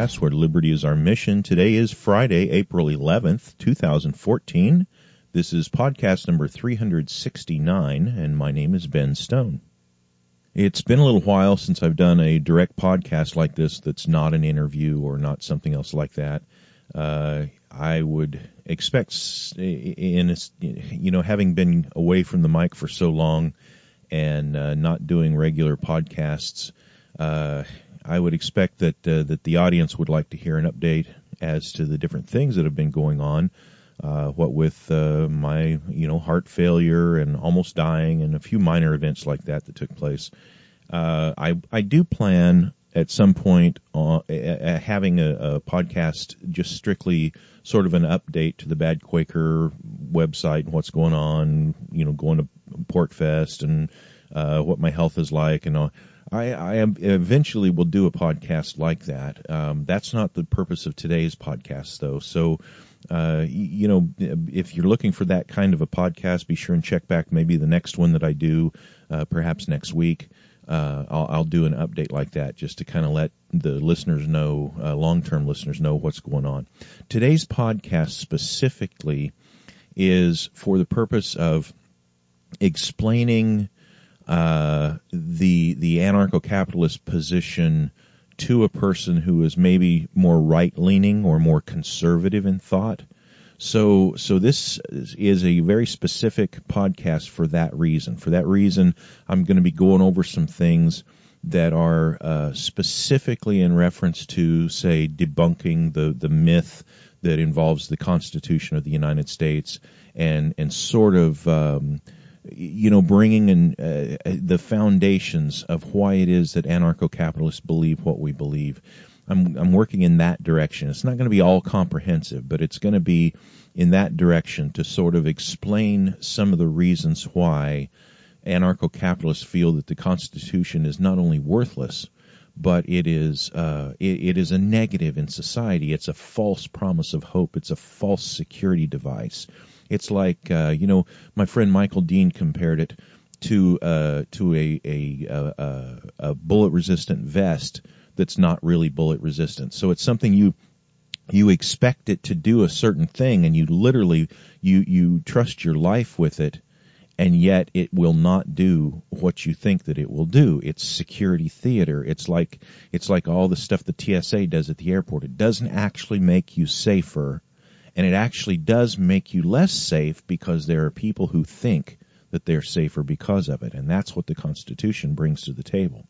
Podcast where liberty is our mission. Today is Friday, April 11th, 2014. This is podcast number 369 and my name is Ben Stone. It's been a little while since I've done a direct podcast like this that's not an interview or not something else like that. Uh, I would expect in, you know, having been away from the mic for so long and uh, not doing regular podcasts, uh, I would expect that uh, that the audience would like to hear an update as to the different things that have been going on. Uh, what with uh, my you know heart failure and almost dying and a few minor events like that that took place. Uh, I I do plan at some point uh, having a, a, podcast just strictly sort of an update to the Bad Quaker website and what's going on. You know, going to PorcFest and uh, what my health is like and all. I, I eventually will do a podcast like that. Um, that's not the purpose of today's podcast, though. So, uh, you know, if you're looking for that kind of a podcast, be sure and check back maybe the next one that I do, uh, perhaps next week. Uh, I'll, I'll, do an update like that just to kind of let the listeners know, uh, long-term listeners know what's going on. Today's podcast specifically is for the purpose of explaining uh, the the anarcho-capitalist position to a person who is maybe more right-leaning or more conservative in thought. So, so this is a very specific podcast for that reason. For that reason, I'm going to be going over some things that are uh, specifically in reference to, say, debunking the the myth that involves the Constitution of the United States, and and sort of um, you know, bringing in uh, the foundations of why it is that anarcho-capitalists believe what we believe. I'm, I'm working in that direction. It's not going to be all comprehensive, but it's going to be in that direction to sort of explain some of the reasons why anarcho-capitalists feel that the Constitution is not only worthless, but it is uh, it, it is a negative in society. It's a false promise of hope. It's a false security device. It's like uh, you know, my friend Michael Dean compared it to uh, to a a, a, a bullet resistant vest that's not really bullet resistant. So it's something you you expect it to do a certain thing, and you literally you you trust your life with it, and yet it will not do what you think that it will do. It's security theater. It's like it's like all the stuff the TSA does at the airport. It doesn't actually make you safer and it actually does make you less safe because there are people who think that they're safer because of it. And that's what the Constitution brings to the table.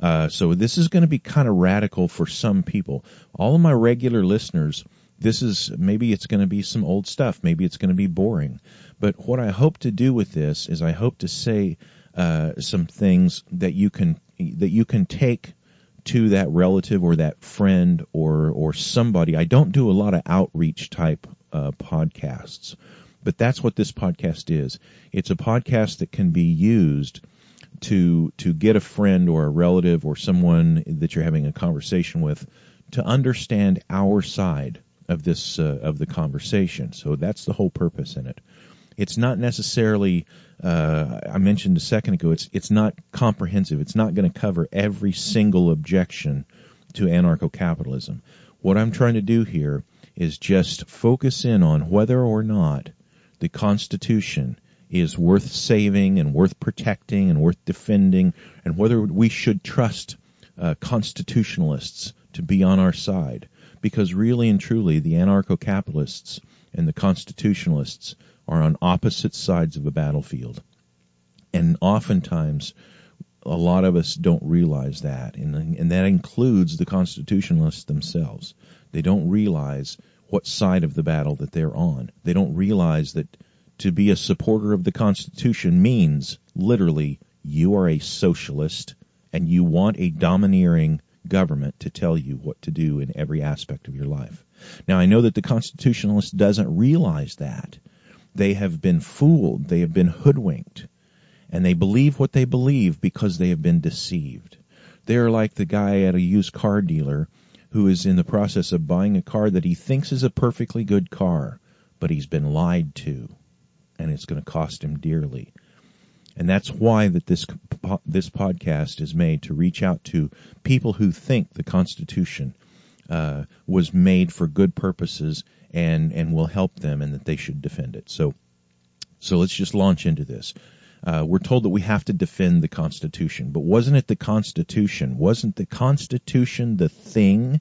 Uh, so this is going to be kind of radical for some people. All of my regular listeners, this is maybe it's going to be some old stuff. Maybe it's going to be boring. But what I hope to do with this is I hope to say uh, some things that you can that you can take to that relative or that friend or or somebody. I don't do a lot of outreach type uh, podcasts, but that's what this podcast is. It's a podcast that can be used to to get a friend or a relative or someone that you're having a conversation with to understand our side of this uh, of the conversation. So that's the whole purpose in it. It's not necessarily uh, I mentioned a second ago, it's it's not comprehensive. It's not going to cover every single objection to anarcho-capitalism. What I'm trying to do here is just focus in on whether or not the Constitution is worth saving and worth protecting and worth defending, and whether we should trust uh, constitutionalists to be on our side. Because really and truly, the anarcho-capitalists and the constitutionalists are on opposite sides of a battlefield. And oftentimes, a lot of us don't realize that, and, and that includes the constitutionalists themselves. They don't realize what side of the battle that they're on. They don't realize that to be a supporter of the Constitution means literally you are a socialist and you want a domineering government to tell you what to do in every aspect of your life. Now I know that the constitutionalist doesn't realize that. They have been fooled, they have been hoodwinked, and they believe what they believe because they have been deceived. They're like the guy at a used car dealer who is in the process of buying a car that he thinks is a perfectly good car, but he's been lied to, and it's going to cost him dearly. And that's why that this this podcast is made to reach out to people who think the Constitution uh, was made for good purposes and and will help them, and that they should defend it. So, so let's just launch into this. Uh, we're told that we have to defend the Constitution, but wasn't it the Constitution? Wasn't the Constitution the thing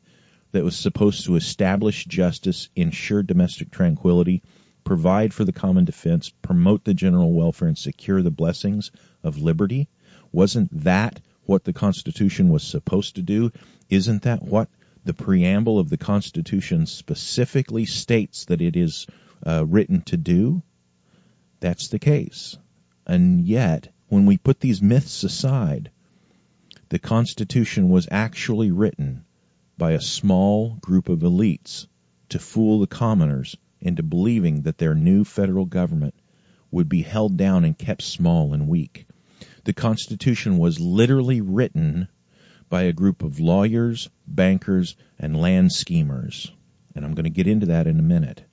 that was supposed to establish justice, ensure domestic tranquility, provide for the common defense, promote the general welfare, and secure the blessings of liberty? Wasn't that what the Constitution was supposed to do? Isn't that what the preamble of the Constitution specifically states that it is uh, written to do? That's the case. And yet, when we put these myths aside, the Constitution was actually written by a small group of elites to fool the commoners into believing that their new federal government would be held down and kept small and weak. The Constitution was literally written by a group of lawyers, bankers, and land schemers. And I'm going to get into that in a minute.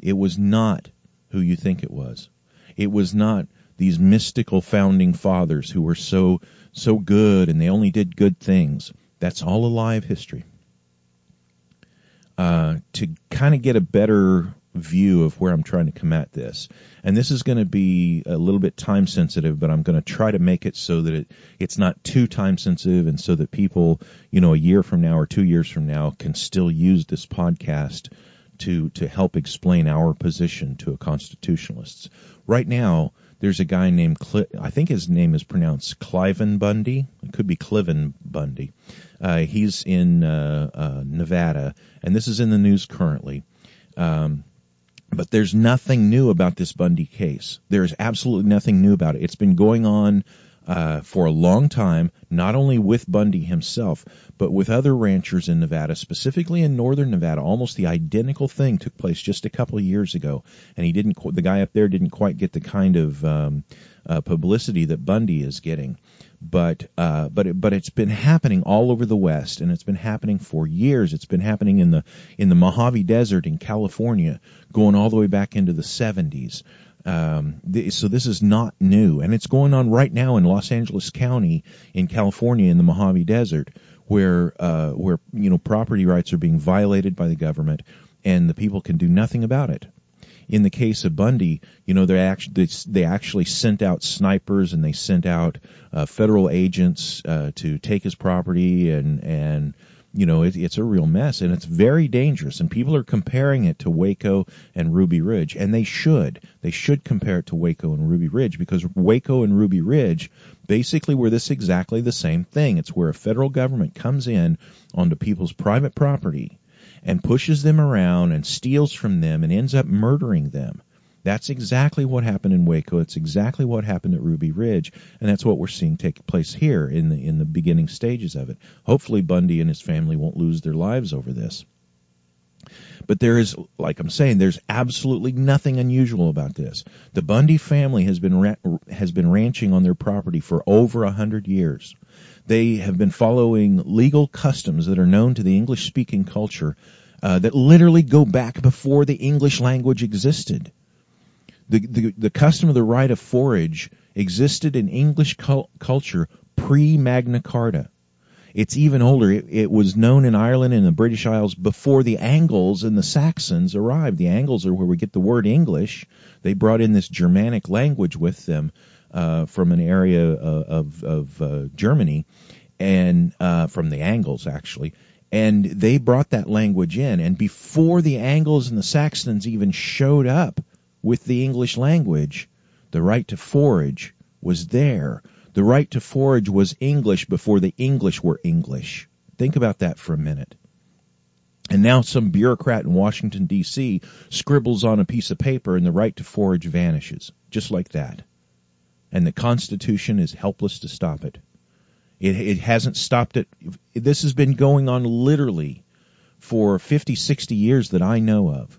It was not who you think it was. It was not these mystical founding fathers who were so so good and they only did good things. That's all a lie of history. Uh, to kind of get a better view of where I'm trying to come at this. And this is going to be a little bit time sensitive, but I'm going to try to make it so that it, it's not too time sensitive and so that people, you know, a year from now or two years from now can still use this podcast to, to help explain our position to a constitutionalists. Right now, there's a guy named, I think his name is pronounced Cliven Bundy. It could be Cliven Bundy. Uh, he's in uh, uh, Nevada, and this is in the news currently. Um, but there's nothing new about this Bundy case. There's absolutely nothing new about it. It's been going on uh, for a long time, not only with Bundy himself, but with other ranchers in Nevada, specifically in northern Nevada. Almost the identical thing took place just a couple of years ago, and he didn't. The guy up there didn't quite get the kind of um, uh, publicity that Bundy is getting but uh, but it, but it's been happening all over the West, and it's been happening for years. It's been happening in the in the Mojave Desert in California, going all the way back into the 70s. Um, so this is not new, and it's going on right now in Los Angeles County in California in the Mojave Desert, where uh, where you know property rights are being violated by the government, and the people can do nothing about it in the case of Bundy, you know, they actually they actually sent out snipers and they sent out uh, federal agents uh, to take his property and and you know it, it's a real mess and it's very dangerous and people are comparing it to Waco and Ruby Ridge and they should they should compare it to Waco and Ruby Ridge because Waco and Ruby Ridge basically were this exactly the same thing. It's where a federal government comes in onto people's private property and pushes them around and steals from them and ends up murdering them. That's exactly what happened in Waco. It's exactly what happened at Ruby Ridge, and that's what we're seeing take place here in the in the beginning stages of it. Hopefully, Bundy and his family won't lose their lives over this. But there is, like I'm saying, there's absolutely nothing unusual about this. The Bundy family has been ra- has been ranching on their property for over a hundred years. They have been following legal customs that are known to the English speaking culture uh, that literally go back before the English language existed. The, the, the custom of the right of forage existed in English cul- culture pre Magna Carta. It's even older. It, it, was known in Ireland and the British Isles before the Angles and the Saxons arrived. The Angles are where we get the word English. They brought in this Germanic language with them uh, from an area of, of uh, Germany and uh, from the Angles actually, and they brought that language in. And before the Angles and the Saxons even showed up with the English language, the right to forage was there. The The right to forage was English before the English were English. Think about that for a minute. And now some bureaucrat in Washington DC scribbles on a piece of paper and the right to forage vanishes. Just like that. And the Constitution is helpless to stop it. It, it hasn't stopped it. This has been going on literally for 50, 60 years that I know of.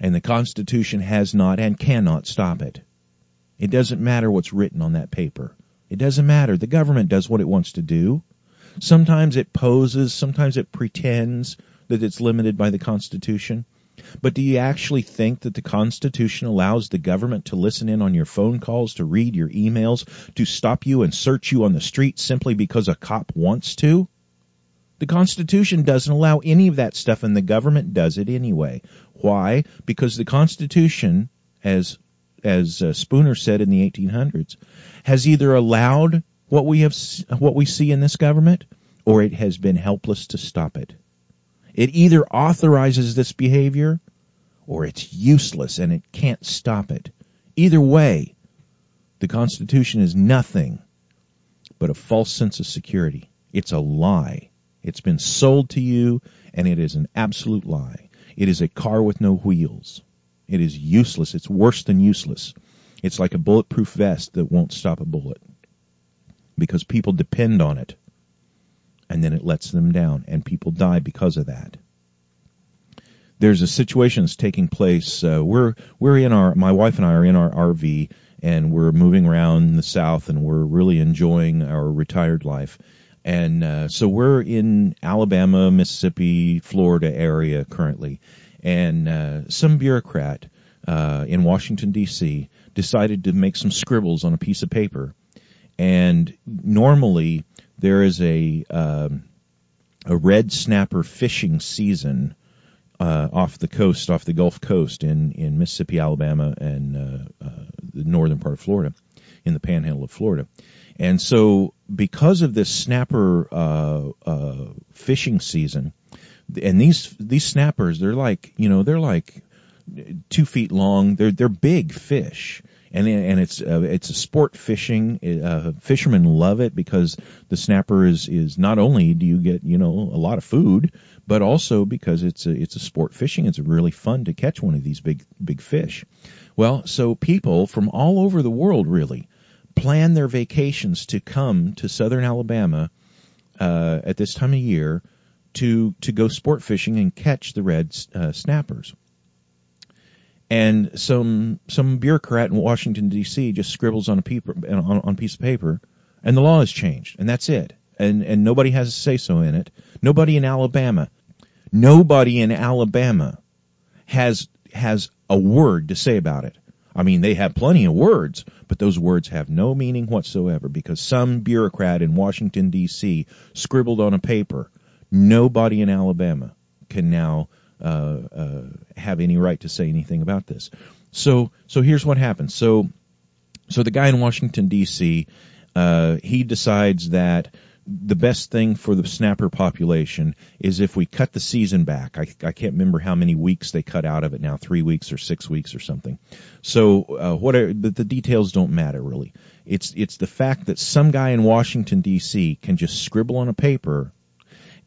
And the Constitution has not and cannot stop it. It doesn't matter what's written on that paper. It doesn't matter. The government does what it wants to do. Sometimes it poses, sometimes it pretends that it's limited by the Constitution. But do you actually think that the Constitution allows the government to listen in on your phone calls, to read your emails, to stop you and search you on the street simply because a cop wants to? The Constitution doesn't allow any of that stuff and the government does it anyway. Why? Because the Constitution, as, as uh, Spooner said in the 1800s, has either allowed what we have, what we see in this government or it has been helpless to stop it. It either authorizes this behavior or it's useless and it can't stop it. Either way, the Constitution is nothing but a false sense of security. It's a lie. It's been sold to you and it is an absolute lie. It is a car with no wheels. It is useless. It's worse than useless. It's like a bulletproof vest that won't stop a bullet because people depend on it and then it lets them down, and people die because of that. There's a situation that's taking place. Uh, we're we're in our my wife and I are in our RV, and we're moving around the south, and we're really enjoying our retired life. And uh, so we're in Alabama, Mississippi, Florida area currently, and uh, some bureaucrat uh, in Washington D.C. decided to make some scribbles on a piece of paper. And normally there is a um, a red snapper fishing season uh, off the coast, off the Gulf Coast in in Mississippi, Alabama, and uh, uh, the northern part of Florida, in the Panhandle of Florida. And so, because of this snapper uh, uh, fishing season, and these these snappers, they're like you know they're like two feet long. They're they're big fish, and and it's uh, it's a sport fishing. Uh, fishermen love it because the snapper is is not only do you get you know a lot of food, but also because it's a it's a sport fishing. It's really fun to catch one of these big big fish. Well, so people from all over the world really plan their vacations to come to southern Alabama uh, at this time of year to to go sport fishing and catch the red uh, snappers and some some bureaucrat in Washington D.C. just scribbles on a paper on, on a piece of paper, and the law has changed, and that's it. And and nobody has a say so in it. Nobody in Alabama, nobody in Alabama has has a word to say about it. I mean, they have plenty of words, but those words have no meaning whatsoever because some bureaucrat in Washington D.C. scribbled on a paper. Nobody in Alabama can now have any right to say anything about this. So, so here's what happens. So, so the guy in Washington D.C. Uh, he decides that the best thing for the snapper population is if we cut the season back. I, I can't remember how many weeks they cut out of it now, three weeks or six weeks or something. So, uh, what are, the, the details don't matter really. It's, it's the fact that some guy in Washington DC can just scribble on a paper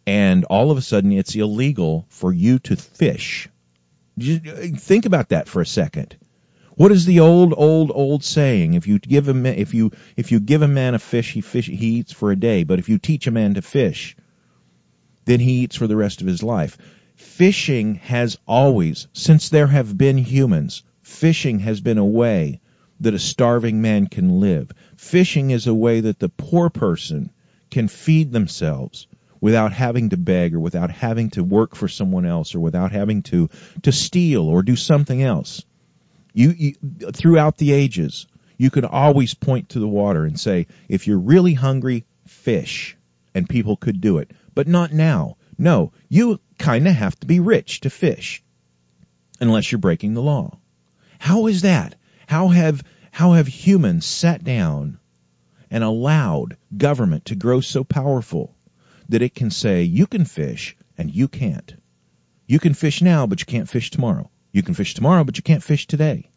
and all of a sudden it's illegal for you to fish. Think about that for a second. What is the old, old, old saying? If you give a man, if you if you give a man a fish, he fish he eats for a day. But if you teach a man to fish, then he eats for the rest of his life. Fishing has always, since there have been humans, fishing has been a way that a starving man can live. Fishing is a way that the poor person can feed themselves without having to beg or without having to work for someone else or without having to to steal or do something else. You, you throughout the ages, you could always point to the water and say, if you're really hungry, fish, and people could do it. But not now. No, you kind of have to be rich to fish, unless you're breaking the law. How is that? How have how have humans sat down and allowed government to grow so powerful that it can say, you can fish and you can't. You can fish now, but you can't fish tomorrow. You can fish tomorrow, but you can't fish today.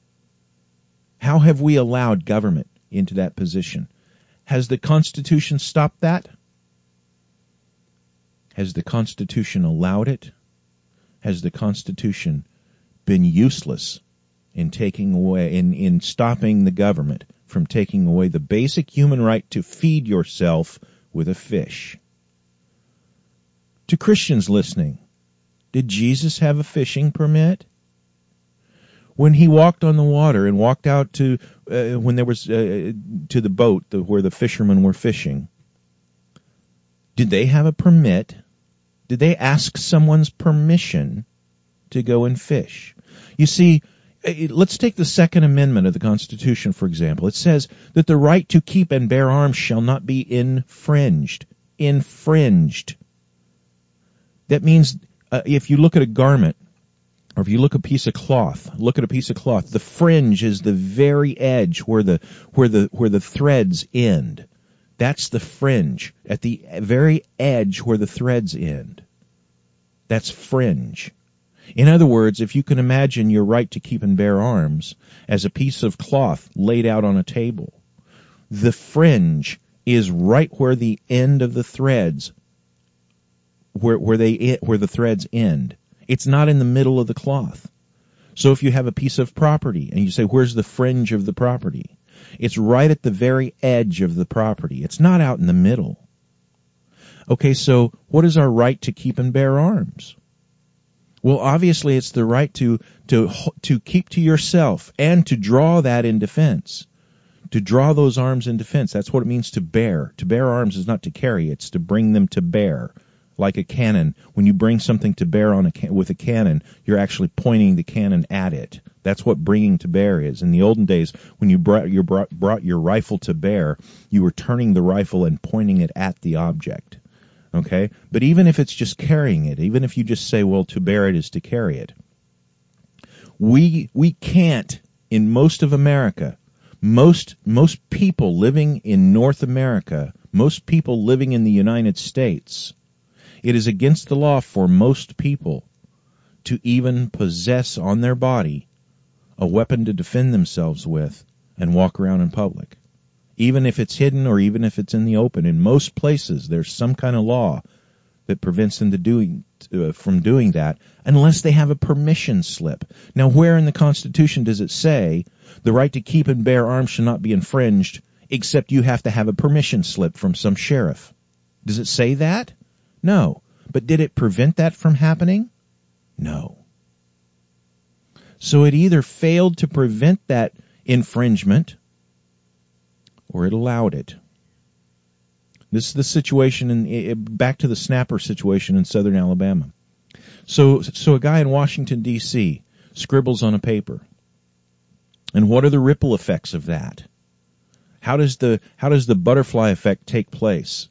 How have we allowed government into that position? Has the Constitution stopped that? Has the Constitution allowed it? Has the Constitution been useless in taking away, in, in stopping the government from taking away the basic human right to feed yourself with a fish? To Christians listening, did Jesus have a fishing permit? When he walked on the water and walked out to uh, when there was uh, to the boat the, where the fishermen were fishing, did they have a permit? Did they ask someone's permission to go and fish? You see, uh, let's take the Second Amendment of the Constitution, for example. It says that the right to keep and bear arms shall not be infringed. Infringed. That means uh, if you look at a garment, or if you look at a piece of cloth, look at a piece of cloth, the fringe is the very edge where the, where the, where the threads end. That's the fringe. At the very edge where the threads end. That's fringe. In other words, if you can imagine your right to keep and bear arms as a piece of cloth laid out on a table, the fringe is right where the end of the threads where, where they, where the threads end. It's not in the middle of the cloth. So if you have a piece of property and you say, where's the fringe of the property? It's right at the very edge of the property. It's not out in the middle. Okay, so what is our right to keep and bear arms? Well, obviously it's the right to, to, to keep to yourself and to draw that in defense. To draw those arms in defense. That's what it means to bear. To bear arms is not to carry, it's to bring them to bear like a cannon. When you bring something to bear on a can- with a cannon, you're actually pointing the cannon at it. That's what bringing to bear is. In the olden days, when you brought your, brought, brought your rifle to bear, you were turning the rifle and pointing it at the object. Okay? But even if it's just carrying it, even if you just say, well, to bear it is to carry it, we, we can't, in most of America, most, most people living in North America, most people living in the United States, it is against the law for most people to even possess on their body a weapon to defend themselves with and walk around in public. Even if it's hidden or even if it's in the open, in most places there's some kind of law that prevents them doing, uh, from doing that unless they have a permission slip. Now where in the Constitution does it say the right to keep and bear arms shall not be infringed except you have to have a permission slip from some sheriff? Does it say that? No. But did it prevent that from happening? No. So it either failed to prevent that infringement or it allowed it. This is the situation in, back to the snapper situation in southern Alabama. So, so a guy in Washington DC scribbles on a paper. And what are the ripple effects of that? How does the, how does the butterfly effect take place?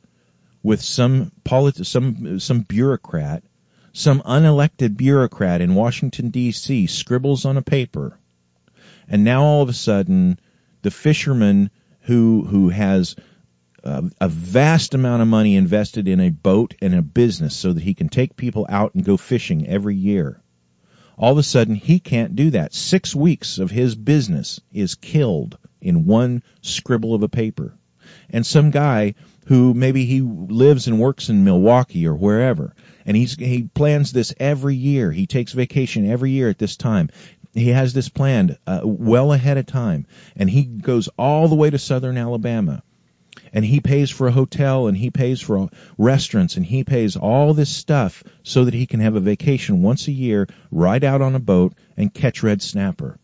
With some polit- some some bureaucrat, some unelected bureaucrat in Washington D.C. scribbles on a paper, and now all of a sudden, the fisherman who who has uh, a vast amount of money invested in a boat and a business so that he can take people out and go fishing every year. All of a sudden, he can't do that. Six weeks of his business is killed in one scribble of a paper. And some guy who maybe he lives and works in Milwaukee or wherever, and he's he plans this every year. He takes vacation every year at this time. He has this planned uh, well ahead of time, and he goes all the way to southern Alabama, and he pays for a hotel, and he pays for restaurants, and he pays all this stuff so that he can have a vacation once a year, ride out on a boat, and catch red snapper.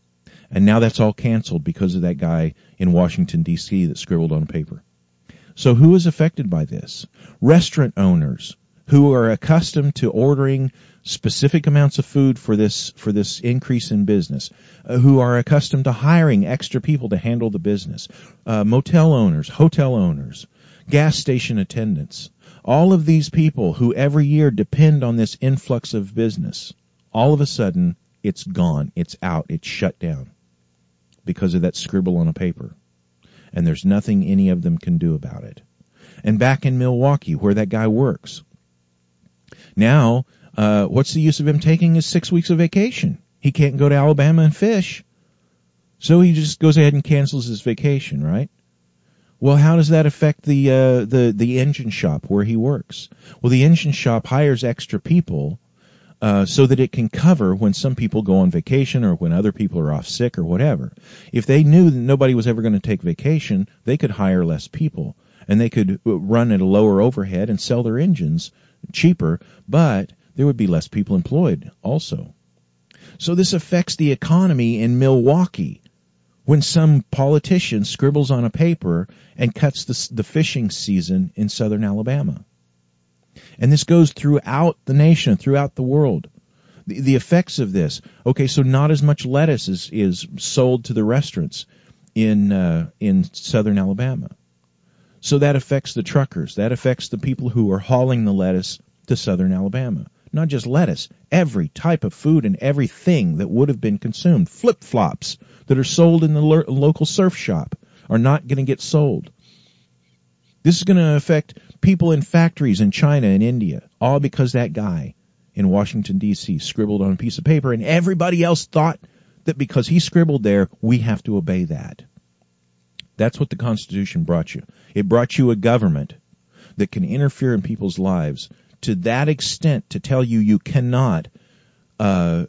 And now that's all canceled because of that guy in Washington D.C. that scribbled on paper. So who is affected by this? Restaurant owners who are accustomed to ordering specific amounts of food for this for this increase in business, uh, who are accustomed to hiring extra people to handle the business, uh, motel owners, hotel owners, gas station attendants, all of these people who every year depend on this influx of business, all of a sudden it's gone, it's out, it's shut down because of that scribble on a paper and there's nothing any of them can do about it. And back in Milwaukee, where that guy works, now, uh, what's the use of him taking his six weeks of vacation? He can't go to Alabama and fish. So he just goes ahead and cancels his vacation, right? Well, how does that affect the uh, the the engine shop where he works? Well, the engine shop hires extra people uh, so that it can cover when some people go on vacation or when other people are off sick or whatever. If they knew that nobody was ever going to take vacation, they could hire less people and they could uh, run at a lower overhead and sell their engines cheaper, but there would be less people employed also. So this affects the economy in Milwaukee when some politician scribbles on a paper and cuts the, the fishing season in southern Alabama. And this goes throughout the nation, throughout the world. The, the effects of this. Okay, so not as much lettuce is, is sold to the restaurants in uh, in southern Alabama. So that affects the truckers. That affects the people who are hauling the lettuce to southern Alabama. Not just lettuce, every type of food and everything that would have been consumed. Flip flops that are sold in the lo- local surf shop are not going to get sold. This is going to affect people in factories in China and India, all because that guy in Washington D.C. scribbled on a piece of paper and everybody else thought that because he scribbled there, we have to obey that. That's what the Constitution brought you. It brought you a government that can interfere in people's lives to that extent to tell you you cannot uh,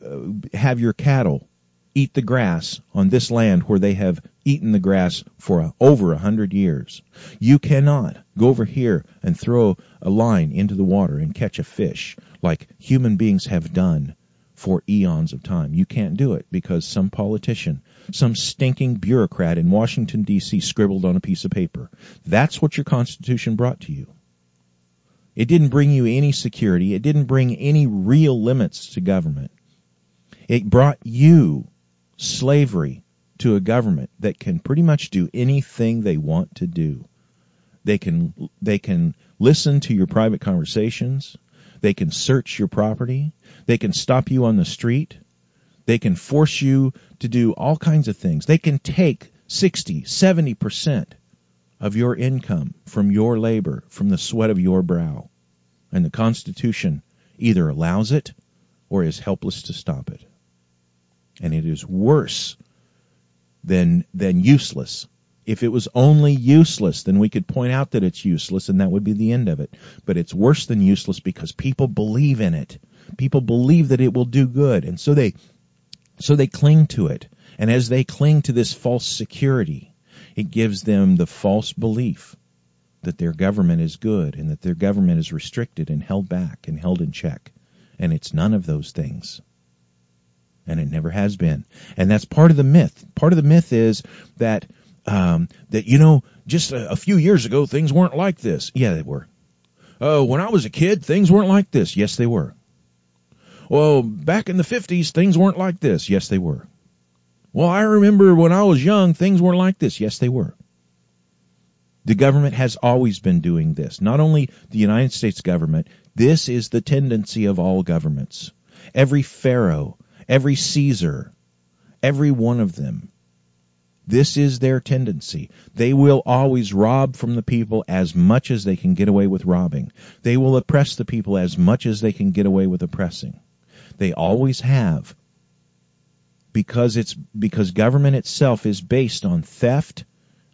have your cattle eat the grass on this land where they have eaten the grass for over a hundred years. You cannot go over here and throw a line into the water and catch a fish like human beings have done for eons of time. You can't do it because some politician, some stinking bureaucrat in Washington D.C. scribbled on a piece of paper. That's what your Constitution brought to you. It didn't bring you any security. It didn't bring any real limits to government. It brought you slavery to a government that can pretty much do anything they want to do. They can they can listen to your private conversations. They can search your property. They can stop you on the street. They can force you to do all kinds of things. They can take 60, 70% of your income from your labor, from the sweat of your brow. And the Constitution either allows it or is helpless to stop it and it is worse than than useless. If it was only useless, then we could point out that it's useless and that would be the end of it. But it's worse than useless because people believe in it. People believe that it will do good and so they so they cling to it. And as they cling to this false security, it gives them the false belief that their government is good and that their government is restricted and held back and held in check. And it's none of those things and it never has been. And that's part of the myth. Part of the myth is that um, that you know, just a, a, few years ago things weren't like this. Yeah, they were. Oh, when I was a kid, things weren't like this. Yes, they were. Well, back in the fifties, things weren't like this. Yes, they were. Well, I remember when I was young, things weren't like this. Yes, they were. The government has always been doing this. Not only the United States government, this is the tendency of all governments. Every pharaoh, every Caesar, every one of them. This is their tendency. They will always rob from the people as much as they can get away with robbing. They will oppress the people as much as they can get away with oppressing. They always have. Because it's, because government itself is based on theft,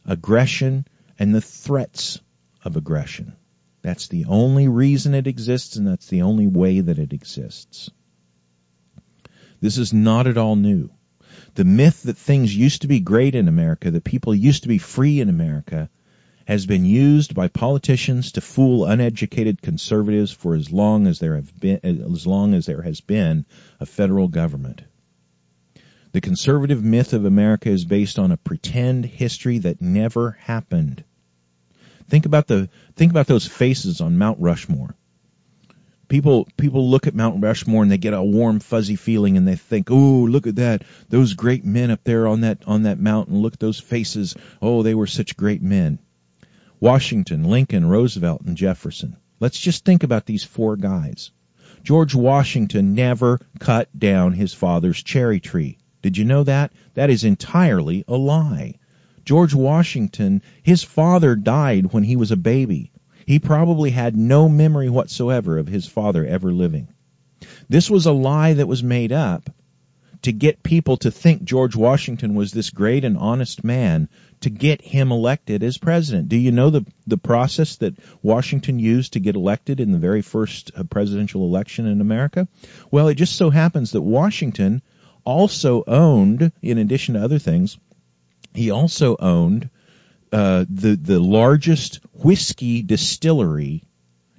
aggression, and the threats of aggression. That's the only reason it exists and that's the only way that it exists. This is not at all new. The myth that things used to be great in America, that people used to be free in America, has been used by politicians to fool uneducated conservatives for as long as there have been as long as there has been a federal government. The conservative myth of America is based on a pretend history that never happened. Think about the think about those faces on Mount Rushmore people people look at Mount Rushmore and they get a warm fuzzy feeling and they think, "Oh, look at that. Those great men up there on that on that mountain. Look at those faces. Oh, they were such great men." Washington, Lincoln, Roosevelt, and Jefferson. Let's just think about these four guys. George Washington never cut down his father's cherry tree. Did you know that? That is entirely a lie. George Washington, his father died when he was a baby. He probably had no memory whatsoever of his father ever living. This was a lie that was made up to get people to think George Washington was this great and honest man to get him elected as president. Do you know the the process that Washington used to get elected in the very first uh, presidential election in America? Well, it just so happens that Washington also owned, in addition to other things, he also owned uh, the the largest whiskey distillery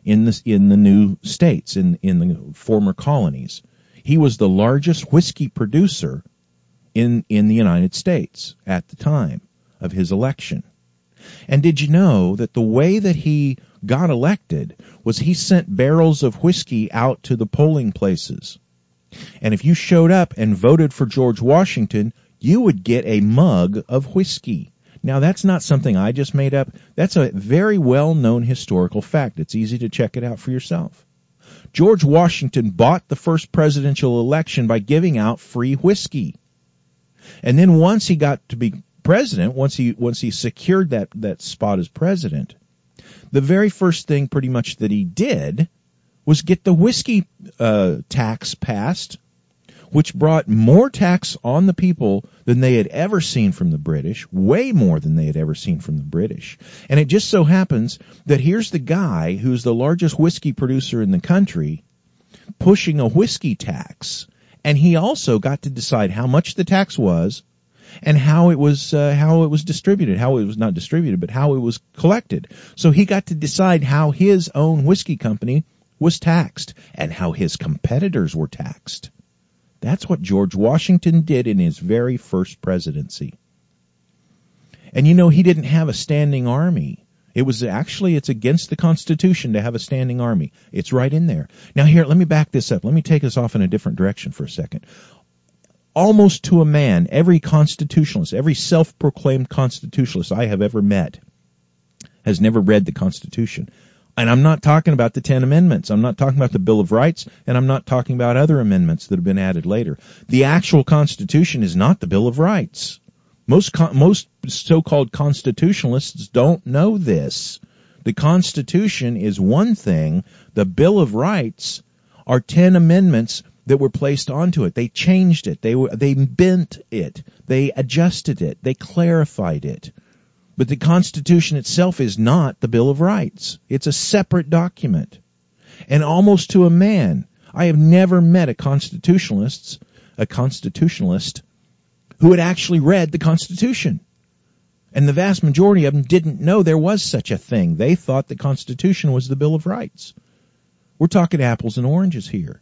in the in the new states in in the former colonies. He was the largest whiskey producer in in the United States at the time of his election. And did you know that the way that he got elected was he sent barrels of whiskey out to the polling places. And if you showed up and voted for George Washington, you would get a mug of whiskey. Now that's not something I just made up. That's a very well known historical fact. It's easy to check it out for yourself. George Washington bought the first presidential election by giving out free whiskey. And then once he got to be president, once he once he secured that that spot as president, the very first thing pretty much that he did was get the whiskey uh, tax passed which brought more tax on the people than they had ever seen from the British, way more than they had ever seen from the British. And it just so happens that here's the guy who's the largest whiskey producer in the country pushing a whiskey tax. And he also got to decide how much the tax was and how it was uh, how it was distributed, how it was not distributed, but how it was collected. So he got to decide how his own whiskey company was taxed and how his competitors were taxed. That's what George Washington did in his very first presidency. And you know, he didn't have a standing army. It was actually, it's against the Constitution to have a standing army. It's right in there. Now here, let me back this up. Let me take us off in a different direction for a second. Almost to a man, every constitutionalist, every self-proclaimed constitutionalist I have ever met has never read the Constitution. And I'm not talking about the Ten Amendments. I'm not talking about the Bill of Rights, and I'm not talking about other amendments that have been added later. The actual Constitution is not the Bill of Rights. Most most so-called constitutionalists don't know this. The Constitution is one thing. The Bill of Rights are ten amendments that were placed onto it. They changed it. They were, they bent it. They adjusted it. They clarified it. But the Constitution itself is not the Bill of Rights. It's a separate document. And almost to a man, I have never met a constitutionalist, a constitutionalist who had actually read the Constitution. And the vast majority of them didn't know there was such a thing. They thought the Constitution was the Bill of Rights. We're talking apples and oranges here.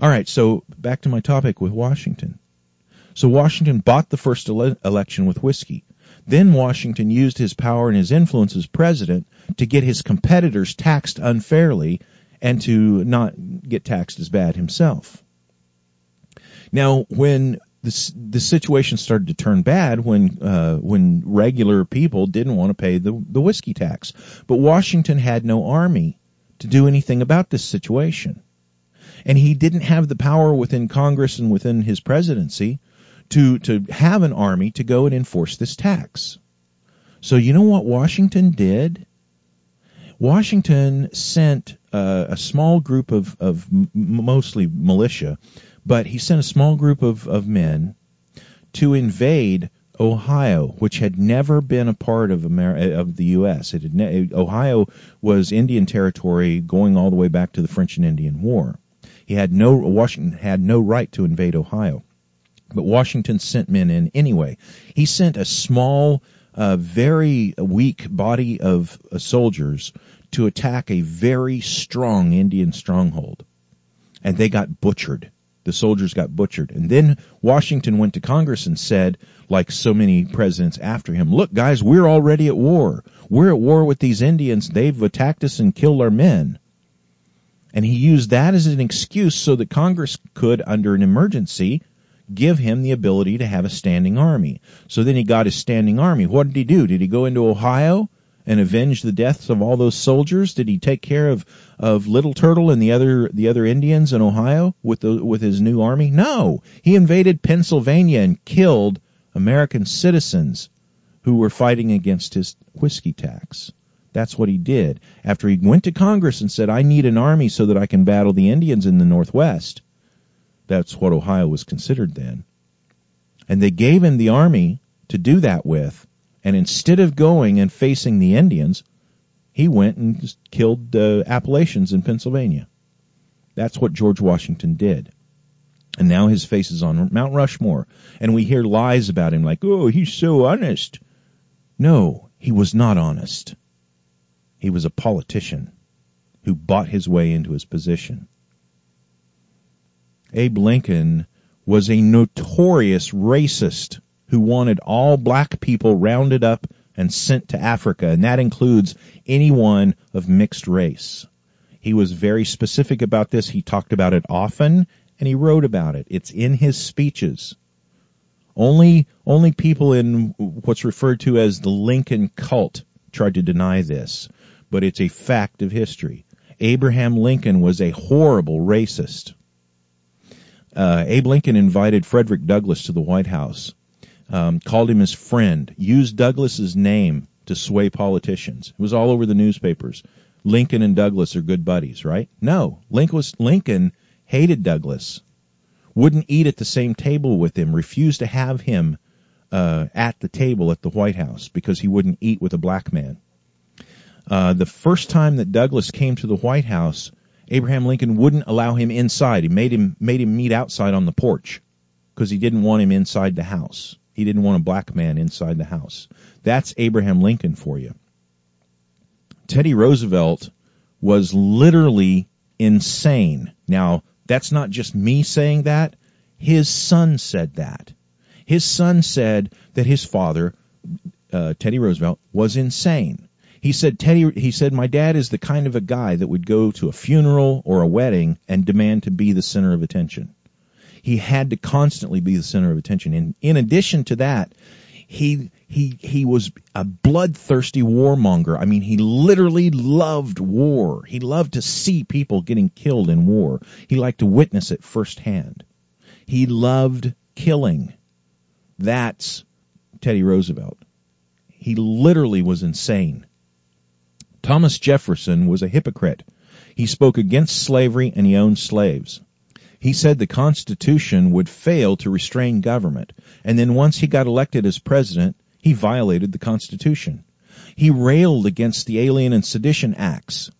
All right, so back to my topic with Washington. So Washington bought the first ele- election with whiskey. Then Washington used his power and his influence as president to get his competitors taxed unfairly and to not get taxed as bad himself. Now, when the, the situation started to turn bad when uh, when regular people didn't want to pay the the whiskey tax, but Washington had no army to do anything about this situation, and he didn't have the power within Congress and within his presidency to, to have an army to go and enforce this tax. So you know what Washington did? Washington sent uh, a small group of, of m- mostly militia, but he sent a small group of, of men to invade Ohio, which had never been a part of of the U.S. It had ne- Ohio was Indian territory going all the way back to the French and Indian War. He had no Washington had no right to invade Ohio. But Washington sent men in anyway. He sent a small, uh, very weak body of uh, soldiers to attack a very strong Indian stronghold. And they got butchered. The soldiers got butchered. And then Washington went to Congress and said, like so many presidents after him, look guys, we're already at war. We're at war with these Indians. They've attacked us and killed our men. And he used that as an excuse so that Congress could, under an emergency, give him the ability to have a standing army. So then he got his standing army. What did he do? Did he go into Ohio and avenge the deaths of all those soldiers? Did he take care of, of Little Turtle and the other the other Indians in Ohio with the, with his new army? No. He invaded Pennsylvania and killed American citizens who were fighting against his whiskey tax. That's what he did. After he went to Congress and said, I need an army so that I can battle the Indians in the Northwest That's what Ohio was considered then. And they gave him the army to do that with. And instead of going and facing the Indians, he went and killed uh, Appalachians in Pennsylvania. That's what George Washington did. And now his face is on Mount Rushmore. And we hear lies about him like, oh, he's so honest. No, he was not honest. He was a politician who bought his way into his position. Abe Lincoln was a notorious racist who wanted all black people rounded up and sent to Africa, and that includes anyone of mixed race. He was very specific about this. He talked about it often, and he wrote about it. It's in his speeches. Only, only people in what's referred to as the Lincoln cult tried to deny this, but it's a fact of history. Abraham Lincoln was a horrible racist. Uh, Abe Lincoln invited Frederick Douglass to the White House, um, called him his friend, used Douglass's name to sway politicians. It was all over the newspapers. Lincoln and Douglass are good buddies, right? No, Lincoln, hated Douglass, wouldn't eat at the same table with him, refused to have him uh, at the table at the White House because he wouldn't eat with a black man. Uh, the first time that Douglass came to the White House, Abraham Lincoln wouldn't allow him inside. He made him made him meet outside on the porch because he didn't want him inside the house. He didn't want a black man inside the house. That's Abraham Lincoln for you. Teddy Roosevelt was literally insane. Now, that's not just me saying that. His son said that. His son said that his father, uh, Teddy Roosevelt, was insane. He said Teddy he said my dad is the kind of a guy that would go to a funeral or a wedding and demand to be the center of attention. He had to constantly be the center of attention. And in addition to that, he he he was a bloodthirsty warmonger. I mean, he literally loved war. He loved to see people getting killed in war. He liked to witness it firsthand. He loved killing. That's Teddy Roosevelt. He literally was insane. Thomas Jefferson was a hypocrite. He spoke against slavery and he owned slaves. He said the Constitution would fail to restrain government, and then once he got elected as president, he violated the Constitution. He railed against the Alien and Sedition Acts.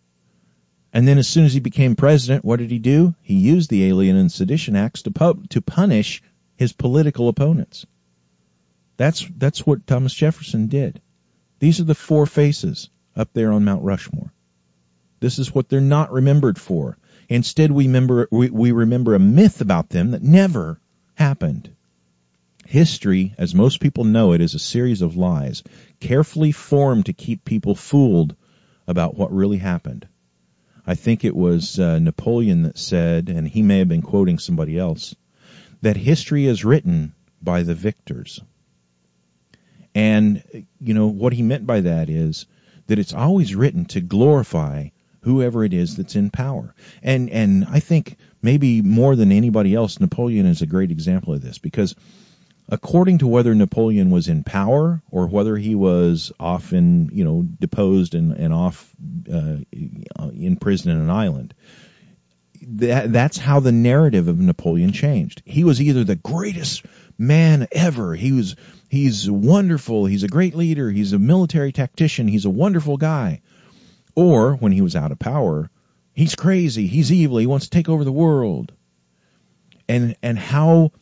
And then as soon as he became president, what did he do? He used the Alien and Sedition Acts to, pu- to punish his political opponents. That's, that's what Thomas Jefferson did. These are the four faces up there on Mount Rushmore. This is what they're not remembered for. Instead, we remember, we, we remember a myth about them that never happened. History, as most people know it, is a series of lies, carefully formed to keep people fooled about what really happened. I think it was uh, Napoleon that said, and he may have been quoting somebody else, that history is written by the victors. And, you know, what he meant by that is that it's always written to glorify whoever it is that's in power. And and I think maybe more than anybody else, Napoleon is a great example of this because according to whether Napoleon was in power or whether he was often, you know, deposed and, and off uh, in prison in an island, that, that's how the narrative of Napoleon changed. He was either the greatest man ever. He was he's wonderful. He's a great leader. He's a military tactician. He's a wonderful guy. Or when he was out of power, he's crazy. He's evil. He wants to take over the world. And and how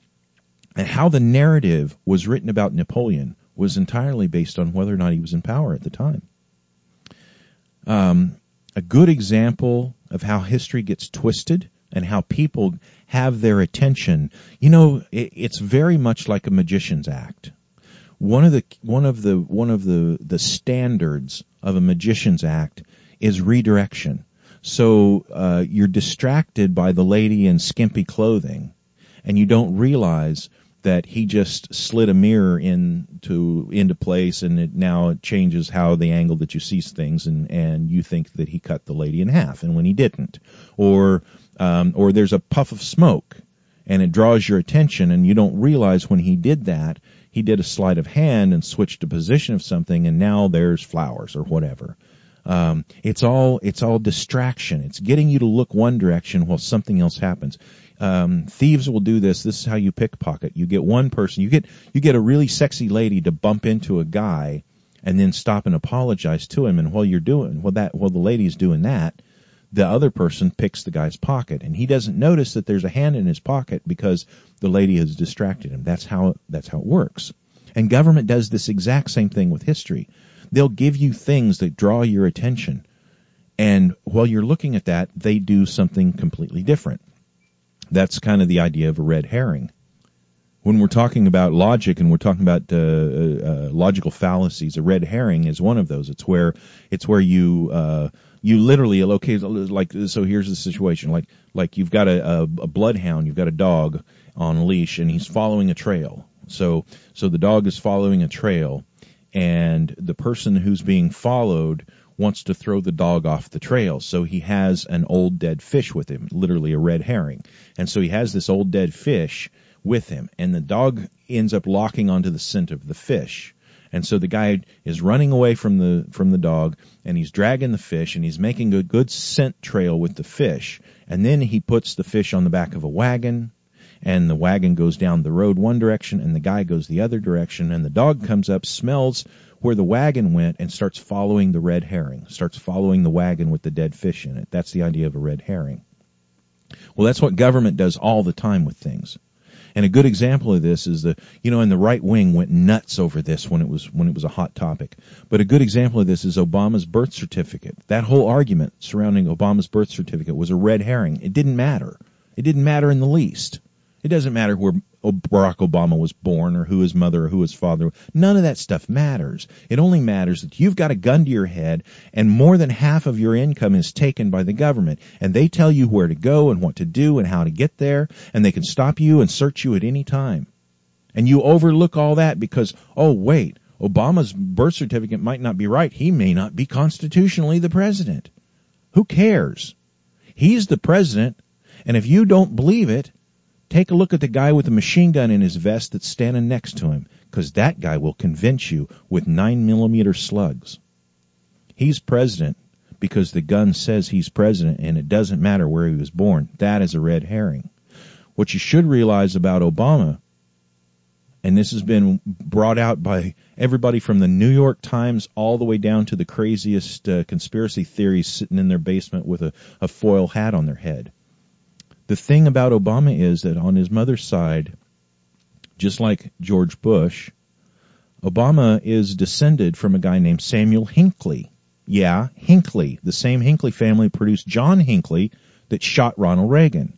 and how the narrative was written about Napoleon was entirely based on whether or not he was in power at the time. Um, a good example of how history gets twisted and how people have their attention. You know, it, it's very much like a magician's act. One of the one of the one of the the standards of a magician's act is redirection. So uh, you're distracted by the lady in skimpy clothing, and you don't realize that he just slid a mirror into into place, and it now changes how the angle that you see things, and and you think that he cut the lady in half, and when he didn't, or um, or there's a puff of smoke, and it draws your attention, and you don't realize when he did that he did a sleight of hand and switched a position of something, and now there's flowers or whatever. Um, it's all it's all distraction. It's getting you to look one direction while something else happens. Um, thieves will do this. This is how you pickpocket. You get one person. You get you get a really sexy lady to bump into a guy, and then stop and apologize to him. And while you're doing while that while the lady's doing that, the other person picks the guy's pocket, and he doesn't notice that there's a hand in his pocket because the lady has distracted him. That's how that's how it works. And government does this exact same thing with history. They'll give you things that draw your attention. And while you're looking at that, they do something completely different. That's kind of the idea of a red herring. When we're talking about logic and we're talking about uh, uh, logical fallacies, a red herring is one of those. It's where it's where you uh, you literally locate like so. Here's the situation: like like you've got a, a, a bloodhound, you've got a dog on a leash, and he's following a trail. So so the dog is following a trail, and the person who's being followed wants to throw the dog off the trail. So he has an old dead fish with him, literally a red herring. And so he has this old dead fish with him, and the dog ends up locking onto the scent of the fish. And so the guy is running away from the from the dog and he's dragging the fish and he's making a good scent trail with the fish. And then he puts the fish on the back of a wagon and the wagon goes down the road one direction and the guy goes the other direction and the dog comes up, smells where the wagon went and starts following the red herring, starts following the wagon with the dead fish in it. That's the idea of a red herring. Well, that's what government does all the time with things. And a good example of this is the, you know, and the right wing went nuts over this when it was, when it was a hot topic. But a good example of this is Obama's birth certificate. That whole argument surrounding Obama's birth certificate was a red herring. It didn't matter. It didn't matter in the least. It doesn't matter where Barack Obama was born or who his mother or who his father. Was. None of that stuff matters. It only matters that you've got a gun to your head and more than half of your income is taken by the government and they tell you where to go and what to do and how to get there and they can stop you and search you at any time. And you overlook all that because, oh wait, Obama's birth certificate might not be right. He may not be constitutionally the president. Who cares? He's the president and if you don't believe it, Take a look at the guy with the machine gun in his vest that's standing next to him, because that guy will convince you with 9 millimeter slugs. He's president because the gun says he's president and it doesn't matter where he was born. That is a red herring. What you should realize about Obama, and this has been brought out by everybody from the New York Times all the way down to the craziest uh, conspiracy theories sitting in their basement with a, a foil hat on their head. The thing about Obama is that on his mother's side, just like George Bush, Obama is descended from a guy named Samuel Hinckley. Yeah, Hinckley. The same Hinckley family produced John Hinckley that shot Ronald Reagan.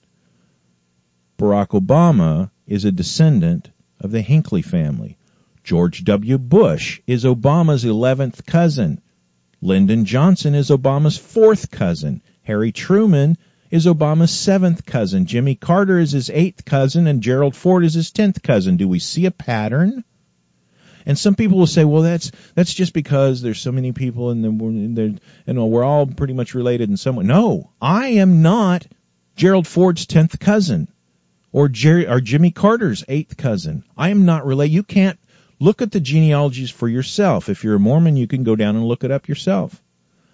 Barack Obama is a descendant of the Hinckley family. George W. Bush is Obama's 11th cousin. Lyndon Johnson is Obama's fourth cousin. Harry Truman is Obama's seventh cousin. Jimmy Carter is his eighth cousin, and Gerald Ford is his tenth cousin. Do we see a pattern? And some people will say, well, that's that's just because there's so many people and you know we're all pretty much related in some way. No, I am not Gerald Ford's tenth cousin or Jerry or Jimmy Carter's eighth cousin. I am not related. You can't look at the genealogies for yourself. If you're a Mormon, you can go down and look it up yourself.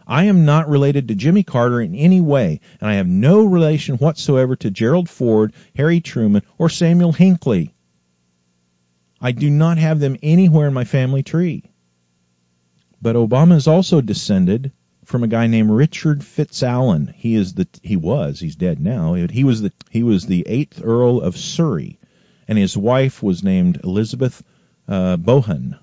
I am not related to Jimmy Carter in any way, and I have no relation whatsoever to Gerald Ford, Harry Truman, or Samuel Hinckley. I do not have them anywhere in my family tree. But Obama is also descended from a guy named Richard FitzAlan. He is the he was he's dead now. He was the he was the eighth Earl of Surrey, and his wife was named Elizabeth uh, Bohun.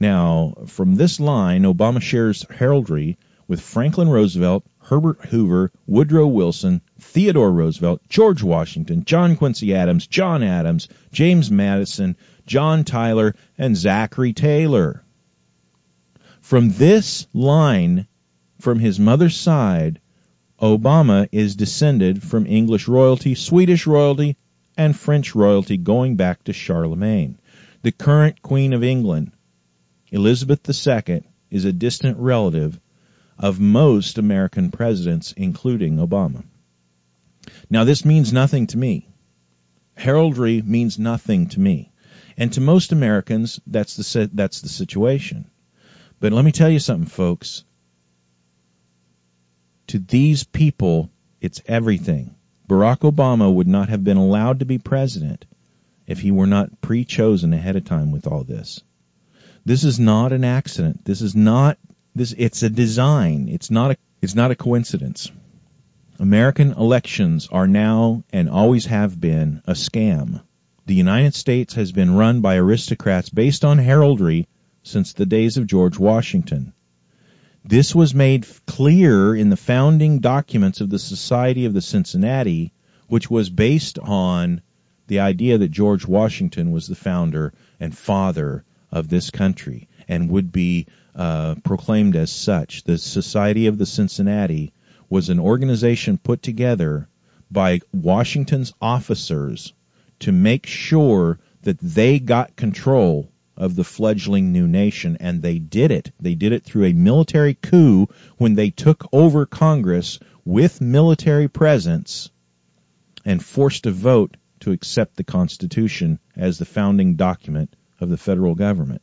Now, from this line, Obama shares heraldry with Franklin Roosevelt, Herbert Hoover, Woodrow Wilson, Theodore Roosevelt, George Washington, John Quincy Adams, John Adams, James Madison, John Tyler, and Zachary Taylor. From this line, from his mother's side, Obama is descended from English royalty, Swedish royalty, and French royalty going back to Charlemagne. The current Queen of England, Elizabeth II, is a distant relative of most American presidents, including Obama. Now, this means nothing to me. Heraldry means nothing to me. And to most Americans, that's the, that's the situation. But let me tell you something, folks. To these people, it's everything. Barack Obama would not have been allowed to be president if he were not pre-chosen ahead of time with all this. This is not an accident. This is not this it's a design. It's not a it's not a coincidence. American elections are now and always have been a scam. The United States has been run by aristocrats based on heraldry since the days of George Washington. This was made clear in the founding documents of the Society of the Cincinnati, which was based on the idea that George Washington was the founder and father of this country and would be uh, proclaimed as such. The Society of the Cincinnati was an organization put together by Washington's officers to make sure that they got control of the fledgling new nation, and they did it. They did it through a military coup when they took over Congress with military presence and forced a vote to accept the Constitution as the founding document of the federal government.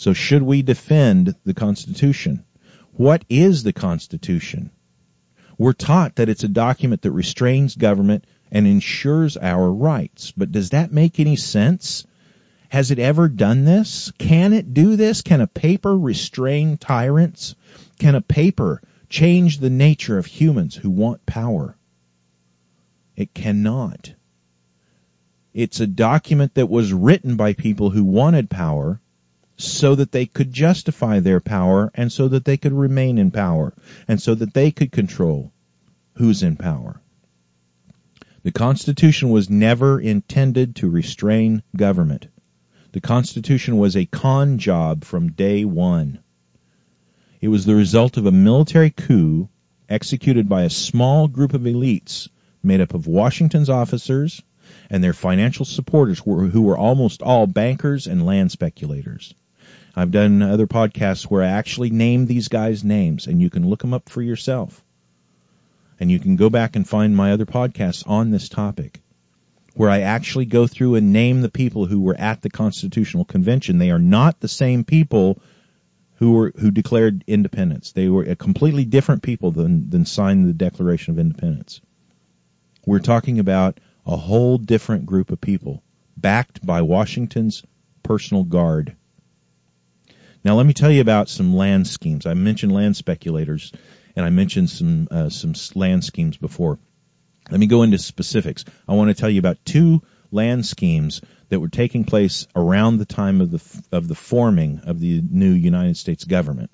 So should we defend the Constitution? What is the Constitution? We're taught that it's a document that restrains government and ensures our rights. But does that make any sense? Has it ever done this? Can it do this? Can a paper restrain tyrants? Can a paper change the nature of humans who want power? It cannot. It's a document that was written by people who wanted power so that they could justify their power and so that they could remain in power and so that they could control who's in power. The Constitution was never intended to restrain government. The Constitution was a con job from day one. It was the result of a military coup executed by a small group of elites made up of Washington's officers and their financial supporters who were almost all bankers and land speculators. I've done other podcasts where I actually name these guys' names and you can look them up for yourself. And you can go back and find my other podcasts on this topic where I actually go through and name the people who were at the Constitutional Convention. They are not the same people who were who declared independence. They were a completely different people than than signed the Declaration of Independence. We're talking about a whole different group of people backed by Washington's personal guard. Now let me tell you about some land schemes. I mentioned land speculators and I mentioned some uh, some land schemes before. Let me go into specifics. I want to tell you about two land schemes that were taking place around the time of the of the forming of the new United States government.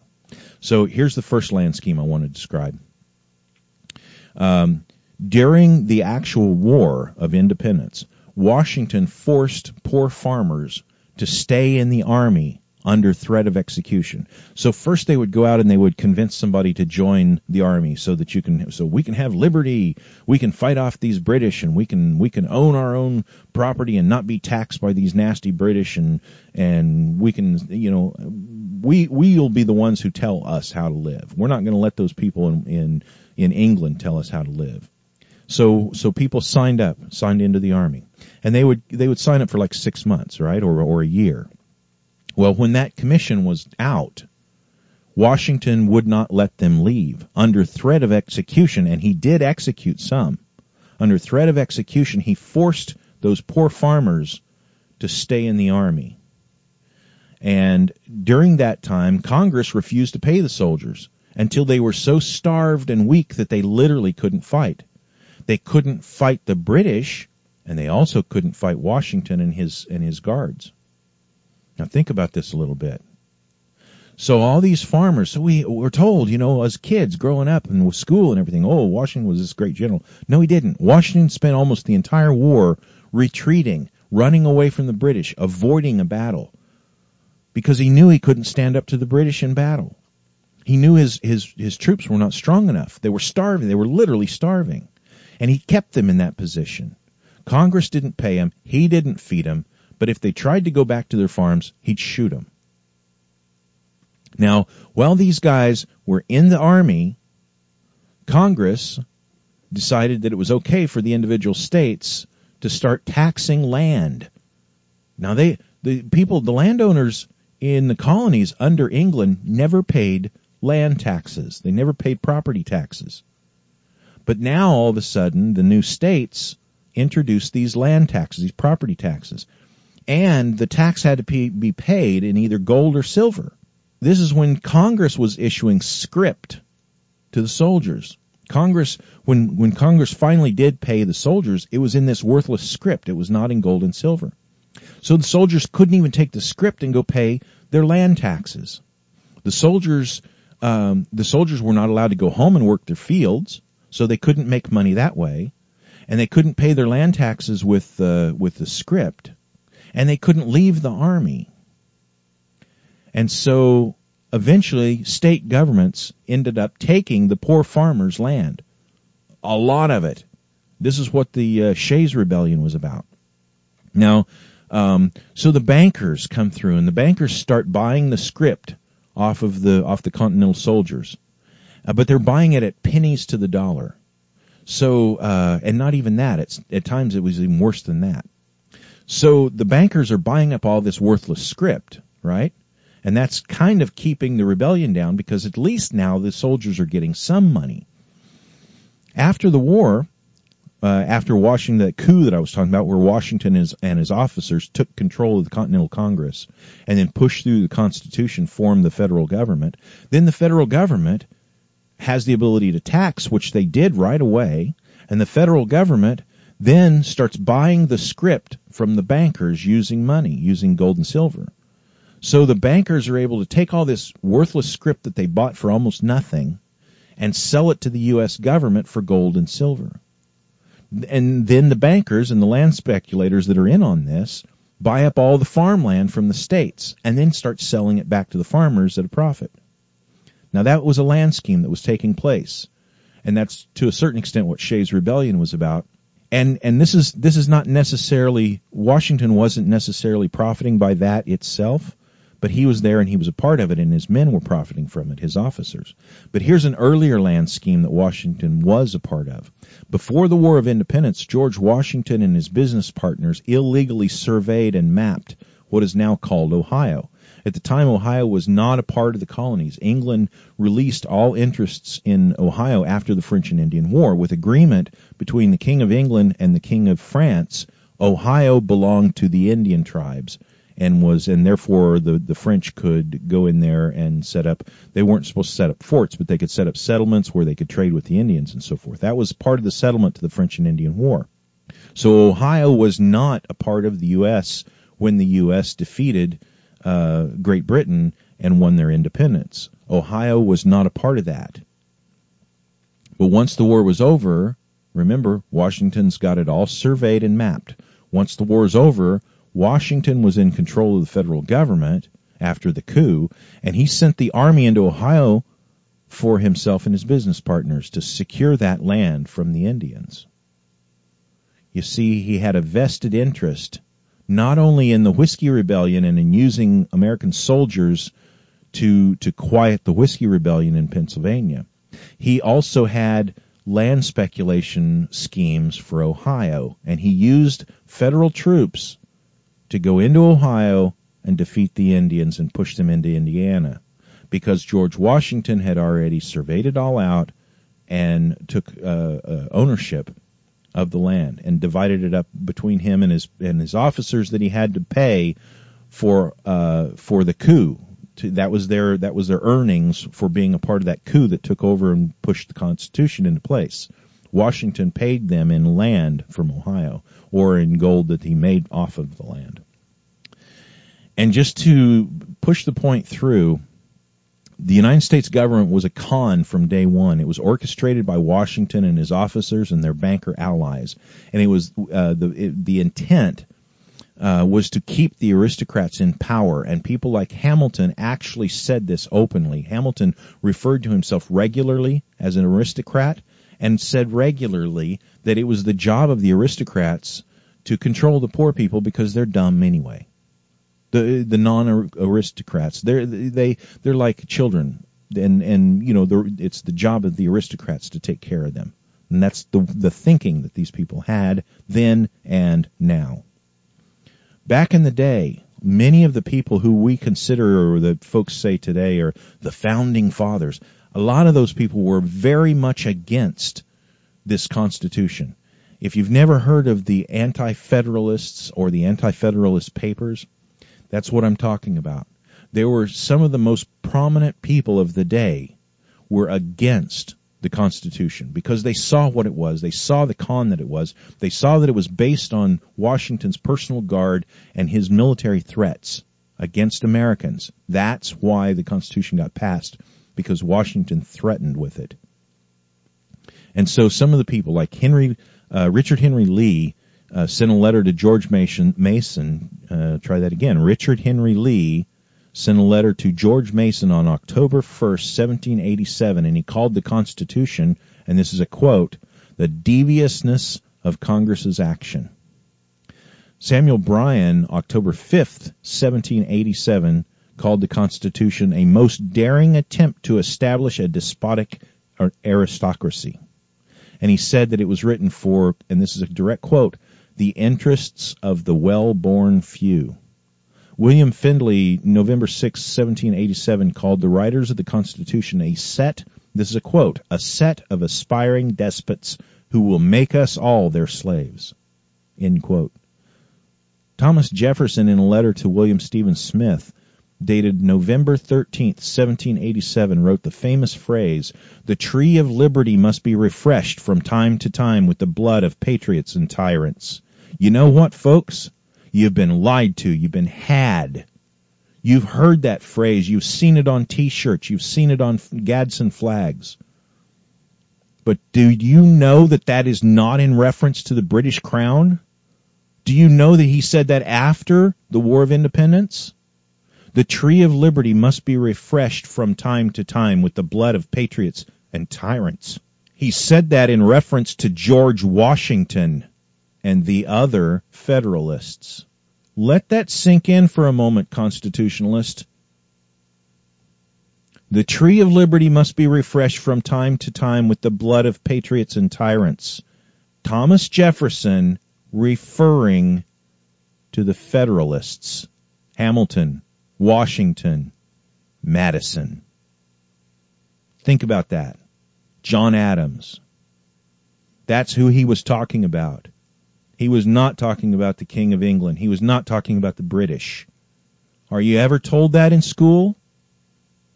So here's the first land scheme I want to describe. Um, during the actual War of Independence, Washington forced poor farmers to stay in the army under threat of execution. So first they would go out and they would convince somebody to join the army so that you can so we can have liberty, we can fight off these British and we can we can own our own property and not be taxed by these nasty British and and we can you know we we'll be the ones who tell us how to live. We're not going to let those people in in in England tell us how to live. So so people signed up, signed into the army. And they would they would sign up for like 6 months, right? Or or a year. Well, when that commission was out, Washington would not let them leave under threat of execution, and he did execute some. Under threat of execution, he forced those poor farmers to stay in the army. And during that time, Congress refused to pay the soldiers until they were so starved and weak that they literally couldn't fight. They couldn't fight the British, and they also couldn't fight Washington and his and his guards. Now think about this a little bit. So all these farmers, so we were told, you know, as kids growing up and with school and everything, oh, Washington was this great general. No, he didn't. Washington spent almost the entire war retreating, running away from the British, avoiding a battle, because he knew he couldn't stand up to the British in battle. He knew his, his, his troops were not strong enough. They were starving. They were literally starving. And he kept them in that position. Congress didn't pay him. He didn't feed them but if they tried to go back to their farms, he'd shoot them. Now, while these guys were in the army, Congress decided that it was okay for the individual states to start taxing land. Now they, the people, the landowners in the colonies under England never paid land taxes. They never paid property taxes. But now all of a sudden the new states introduced these land taxes, these property taxes. And the tax had to be paid in either gold or silver. This is when Congress was issuing script to the soldiers. Congress, when, when Congress finally did pay the soldiers, it was in this worthless script. It was not in gold and silver. So the soldiers couldn't even take the script and go pay their land taxes. The soldiers, um, the soldiers were not allowed to go home and work their fields, so they couldn't make money that way, and they couldn't pay their land taxes with uh, with the script, and they couldn't leave the army. And so eventually state governments ended up taking the poor farmers' land. A lot of it. This is what the uh, Shays Rebellion was about. Now, um, so the bankers come through, and the bankers start buying the script off of the off the Continental soldiers, uh, but they're buying it at pennies to the dollar. So, uh, and not even that. It's at times it was even worse than that. So the bankers are buying up all this worthless script, right? And that's kind of keeping the rebellion down because at least now the soldiers are getting some money. After the war, uh, after Washington, that coup that I was talking about, where Washington his, and his officers took control of the Continental Congress and then pushed through the Constitution, formed the federal government, then the federal government has the ability to tax, which they did right away, and the federal government then starts buying the script from the bankers using money, using gold and silver. So the bankers are able to take all this worthless script that they bought for almost nothing and sell it to the U.S. government for gold and silver. And then the bankers and the land speculators that are in on this buy up all the farmland from the states and then start selling it back to the farmers at a profit. Now that was a land scheme that was taking place. And that's to a certain extent what Shays Rebellion was about. And and this is this is not necessarily Washington wasn't necessarily profiting by that itself but he was there and he was a part of it, and his men were profiting from it, his officers. But here's an earlier land scheme that Washington was a part of. Before the War of Independence, George Washington and his business partners illegally surveyed and mapped what is now called Ohio. At the time, Ohio was not a part of the colonies. England released all interests in Ohio after the French and Indian War with agreement between the King of England and the King of France. Ohio belonged to the Indian tribes and was and therefore the the French could go in there and set up they weren't supposed to set up forts but they could set up settlements where they could trade with the Indians and so forth that was part of the settlement to the French and Indian War so Ohio was not a part of the US when the US defeated uh, Great Britain and won their independence. Ohio was not a part of that. But once the war was over remember Washington's got it all surveyed and mapped. Once the war is over Washington was in control of the federal government after the coup, and he sent the army into Ohio for himself and his business partners to secure that land from the Indians. You see, he had a vested interest not only in the Whiskey Rebellion and in using American soldiers to, to quiet the Whiskey Rebellion in Pennsylvania, he also had land speculation schemes for Ohio, and he used federal troops to go into Ohio and defeat the Indians and push them into Indiana because George Washington had already surveyed it all out and took uh, uh, ownership of the land and divided it up between him and his and his officers that he had to pay for uh, for the coup. To, that was their that was their earnings for being a part of that coup that took over and pushed the Constitution into place. Washington paid them in land from Ohio or in gold that he made off of the land. And just to push the point through, the United States government was a con from day one. It was orchestrated by Washington and his officers and their banker allies, and it was uh, the it, the intent uh, was to keep the aristocrats in power. And people like Hamilton actually said this openly. Hamilton referred to himself regularly as an aristocrat, and said regularly that it was the job of the aristocrats to control the poor people because they're dumb anyway. The the non aristocrats they're they they're like children, and and you know it's the job of the aristocrats to take care of them, and that's the the thinking that these people had then and now. Back in the day, many of the people who we consider or the folks say today are the founding fathers, a lot of those people were very much against this Constitution. If you've never heard of the Anti-Federalists or the Anti-Federalist Papers, that's what I'm talking about. There were some of the most prominent people of the day were against the Constitution because they saw what it was. They saw the con that it was. They saw that it was based on Washington's personal guard and his military threats against Americans. That's why the Constitution got passed because Washington threatened with it. And so some of the people, like Henry, uh, Richard Henry Lee, uh, sent a letter to George Mason. Mason, uh, try that again. Richard Henry Lee sent a letter to George Mason on October 1st, 1787, and he called the Constitution, and this is a quote, the deviousness of Congress's action. Samuel Bryan, October 5th, 1787, called the Constitution a most daring attempt to establish a despotic aristocracy. And he said that it was written for, and this is a direct quote, the interests of the well-born few. William Findley, November 6, 1787, called the writers of the Constitution a set, this is a quote, a set of aspiring despots who will make us all their slaves. End quote. Thomas Jefferson, in a letter to William Stephen Smith, dated November 13, 1787, wrote the famous phrase, The tree of liberty must be refreshed from time to time with the blood of patriots and tyrants. You know what, folks? You've been lied to. You've been had. You've heard that phrase. You've seen it on t-shirts. You've seen it on Gadsden flags. But do you know that that is not in reference to the British Crown? Do you know that he said that after the War of Independence? The tree of liberty must be refreshed from time to time with the blood of patriots and tyrants. He said that in reference to George Washington and the other Federalists. Let that sink in for a moment, Constitutionalist. The tree of liberty must be refreshed from time to time with the blood of patriots and tyrants. Thomas Jefferson referring to the Federalists. Hamilton, Washington, Madison. Think about that. John Adams. That's who he was talking about. He was not talking about the King of England. He was not talking about the British. Are you ever told that in school?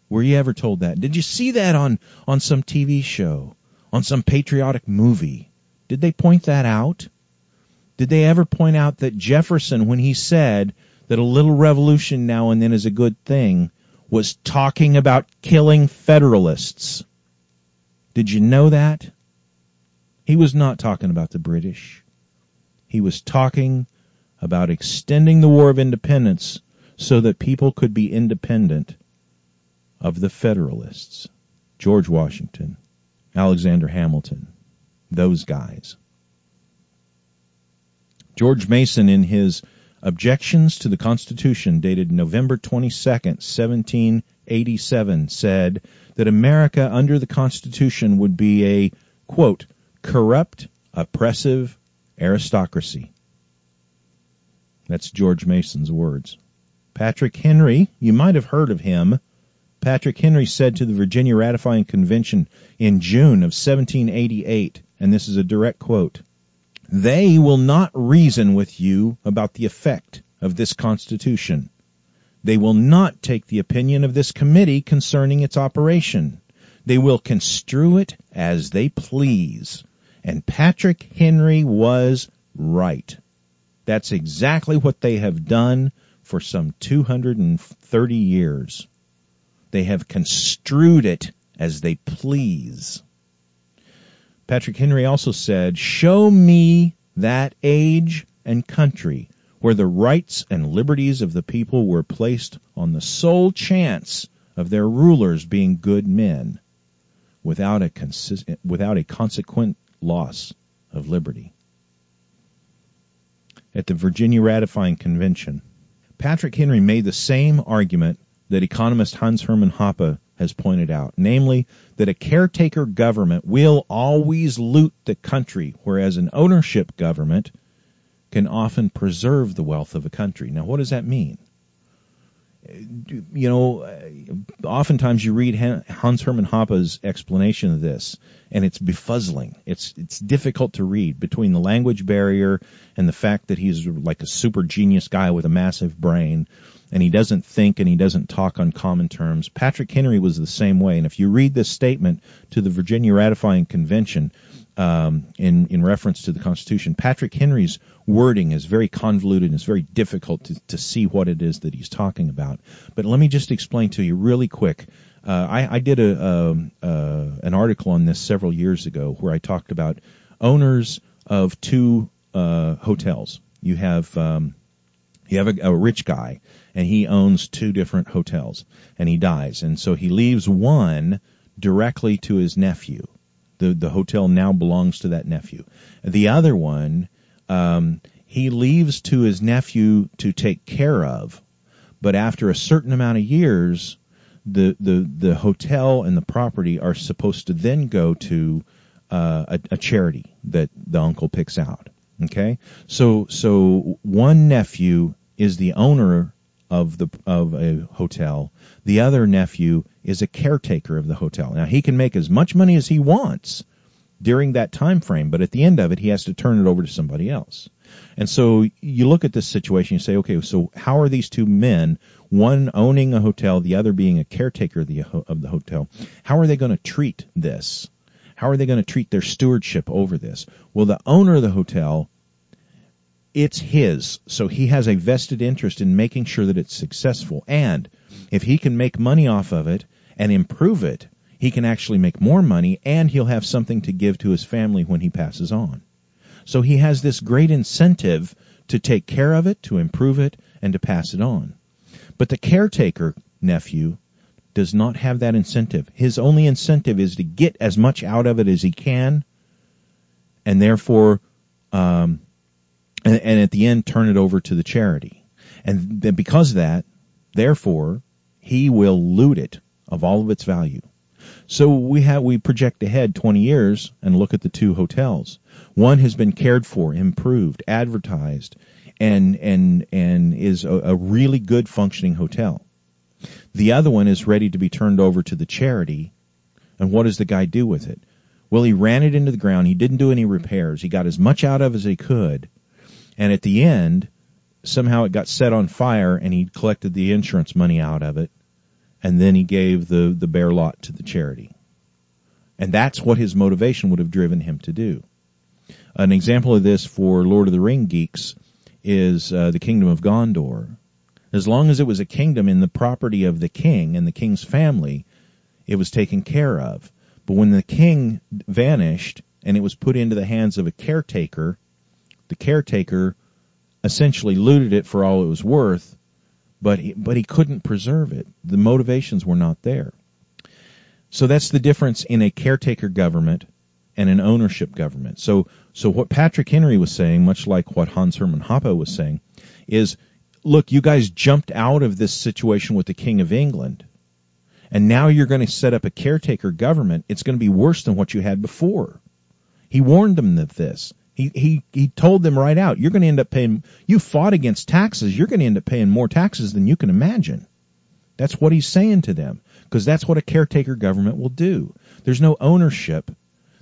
Were you ever told that? Did you see that on, on some TV show? On some patriotic movie? Did they point that out? Did they ever point out that Jefferson, when he said that a little revolution now and then is a good thing was talking about killing Federalists. Did you know that? He was not talking about the British. He was talking about extending the War of Independence so that people could be independent of the Federalists. George Washington, Alexander Hamilton, those guys. George Mason in his Objections to the Constitution dated November 22, 1787 said that America under the Constitution would be a, quote, corrupt, oppressive aristocracy. That's George Mason's words. Patrick Henry, you might have heard of him. Patrick Henry said to the Virginia Ratifying Convention in June of 1788, and this is a direct quote, they will not reason with you about the effect of this Constitution. They will not take the opinion of this committee concerning its operation. They will construe it as they please. And Patrick Henry was right. That's exactly what they have done for some 230 years. They have construed it as they please. Patrick Henry also said, Show me that age and country where the rights and liberties of the people were placed on the sole chance of their rulers being good men without a, consist- without a consequent loss of liberty. At the Virginia Ratifying Convention, Patrick Henry made the same argument that economist Hans Hermann Hoppe has pointed out, namely that a caretaker government will always loot the country, whereas an ownership government can often preserve the wealth of a country. Now, what does that mean? you know, oftentimes you read Hans Hermann Hoppe's explanation of this, and it's befuzzling. It's it's difficult to read between the language barrier and the fact that he's like a super genius guy with a massive brain, and he doesn't think and he doesn't talk on common terms. Patrick Henry was the same way, and if you read this statement to the Virginia Ratifying Convention, um, in in reference to the Constitution. Patrick Henry's wording is very convoluted and it's very difficult to, to see what it is that he's talking about. But let me just explain to you really quick. Uh, I, I, did a, um, uh, an article on this several years ago where I talked about owners of two uh, hotels. You have um, you have a, a rich guy and he owns two different hotels and he dies and so he leaves one directly to his nephew the the hotel now belongs to that nephew. The other one, um, he leaves to his nephew to take care of, but after a certain amount of years, the the the hotel and the property are supposed to then go to uh, a, a charity that the uncle picks out. Okay, so so one nephew is the owner of the of a hotel. The other nephew is a caretaker of the hotel. Now he can make as much money as he wants during that time frame, but at the end of it he has to turn it over to somebody else. And so you look at this situation, you say, okay, so how are these two men, one owning a hotel, the other being a caretaker of the, of the hotel, how are they going to treat this? How are they going to treat their stewardship over this? Well, the owner of the hotel it's his. So he has a vested interest in making sure that it's successful. And if he can make money off of it and improve it, he can actually make more money and he'll have something to give to his family when he passes on. So he has this great incentive to take care of it, to improve it, and to pass it on. But the caretaker nephew does not have that incentive. His only incentive is to get as much out of it as he can, and therefore um, and, and at the end turn it over to the charity. And then because of that, therefore, he will loot it of all of its value. So we have we project ahead 20 years and look at the two hotels. One has been cared for, improved, advertised, and and and is a, a really good functioning hotel. The other one is ready to be turned over to the charity. And what does the guy do with it? Well, he ran it into the ground. He didn't do any repairs. He got as much out of it as he could and at the end, somehow it got set on fire and he collected the insurance money out of it. And then he gave the, the bare lot to the charity. And that's what his motivation would have driven him to do. An example of this for Lord of the Ring geeks is uh, the Kingdom of Gondor. As long as it was a kingdom in the property of the king and the king's family, it was taken care of. But when the king vanished and it was put into the hands of a caretaker, the caretaker essentially looted it for all it was worth, but he, but he couldn't preserve it. The motivations were not there. So that's the difference in a caretaker government and an ownership government. So so what Patrick Henry was saying, much like what Hans Hermann Hoppe was saying, is look, you guys jumped out of this situation with the King of England. And now you're going to set up a caretaker government. It's going to be worse than what you had before. He warned them of this. He, he, he told them right out, you're going to end up paying, you fought against taxes, you're going to end up paying more taxes than you can imagine. That's what he's saying to them, because that's what a caretaker government will do. There's no ownership.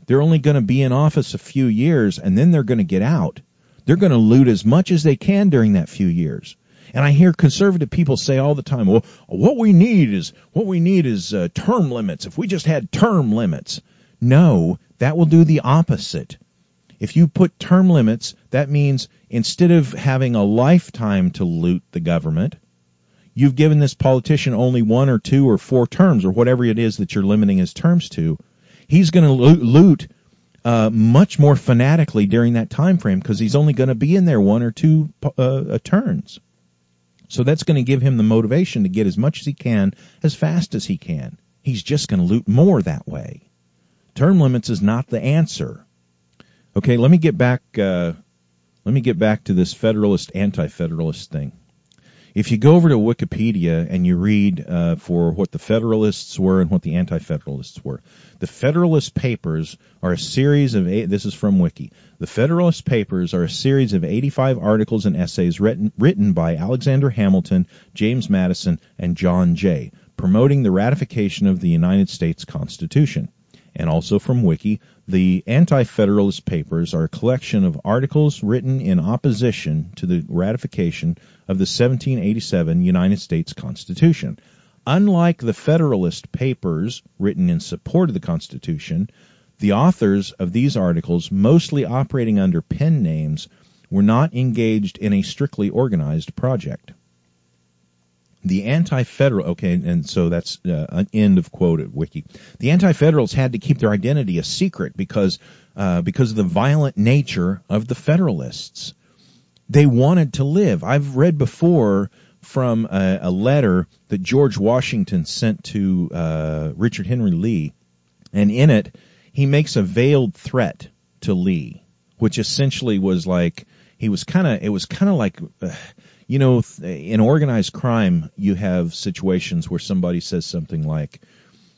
They're only going to be in office a few years and then they're going to get out. They're going to loot as much as they can during that few years. And I hear conservative people say all the time, well, what we need is, what we need is uh, term limits. If we just had term limits. No, that will do the opposite. If you put term limits, that means instead of having a lifetime to loot the government, you've given this politician only one or two or four terms or whatever it is that you're limiting his terms to. He's going to loot uh, much more fanatically during that time frame because he's only going to be in there one or two uh, uh, turns. So that's going to give him the motivation to get as much as he can as fast as he can. He's just going to loot more that way. Term limits is not the answer. Okay, let me get back. Uh, let me get back to this federalist anti-federalist thing. If you go over to Wikipedia and you read uh, for what the Federalists were and what the Anti-Federalists were, the Federalist Papers are a series of eight, this is from Wiki. The Federalist Papers are a series of 85 articles and essays written written by Alexander Hamilton, James Madison, and John Jay, promoting the ratification of the United States Constitution and also from Wiki, the Anti-Federalist Papers are a collection of articles written in opposition to the ratification of the 1787 United States Constitution. Unlike the Federalist Papers written in support of the Constitution, the authors of these articles, mostly operating under pen names, were not engaged in a strictly organized project the anti-federal okay and so that's uh, an end of quote at wiki. The anti-federals had to keep their identity a secret because uh, because of the violent nature of the federalists. They wanted to live. I've read before from a, a letter that george washington sent to uh, richard henry lee and in it he makes a veiled threat to lee which essentially was like he was kind of it was kind of like you know, in organized crime, you have situations where somebody says something like,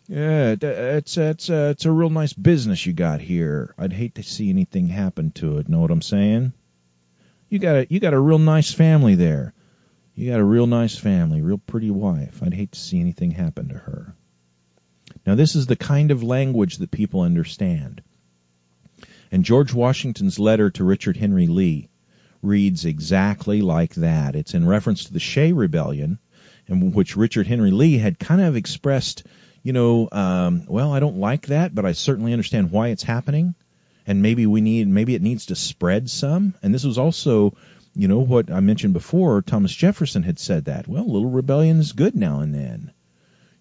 "Yeah, it's it's uh, it's a real nice business you got here. I'd hate to see anything happen to it." Know what I'm saying? You got a you got a real nice family there. You got a real nice family, real pretty wife. I'd hate to see anything happen to her. Now, this is the kind of language that people understand. And George Washington's letter to Richard Henry Lee reads exactly like that. It's in reference to the Shea Rebellion, in which Richard Henry Lee had kind of expressed, you know, um, well, I don't like that, but I certainly understand why it's happening, and maybe we need, maybe it needs to spread some. And this was also, you know, what I mentioned before. Thomas Jefferson had said that. Well, a little rebellion is good now and then.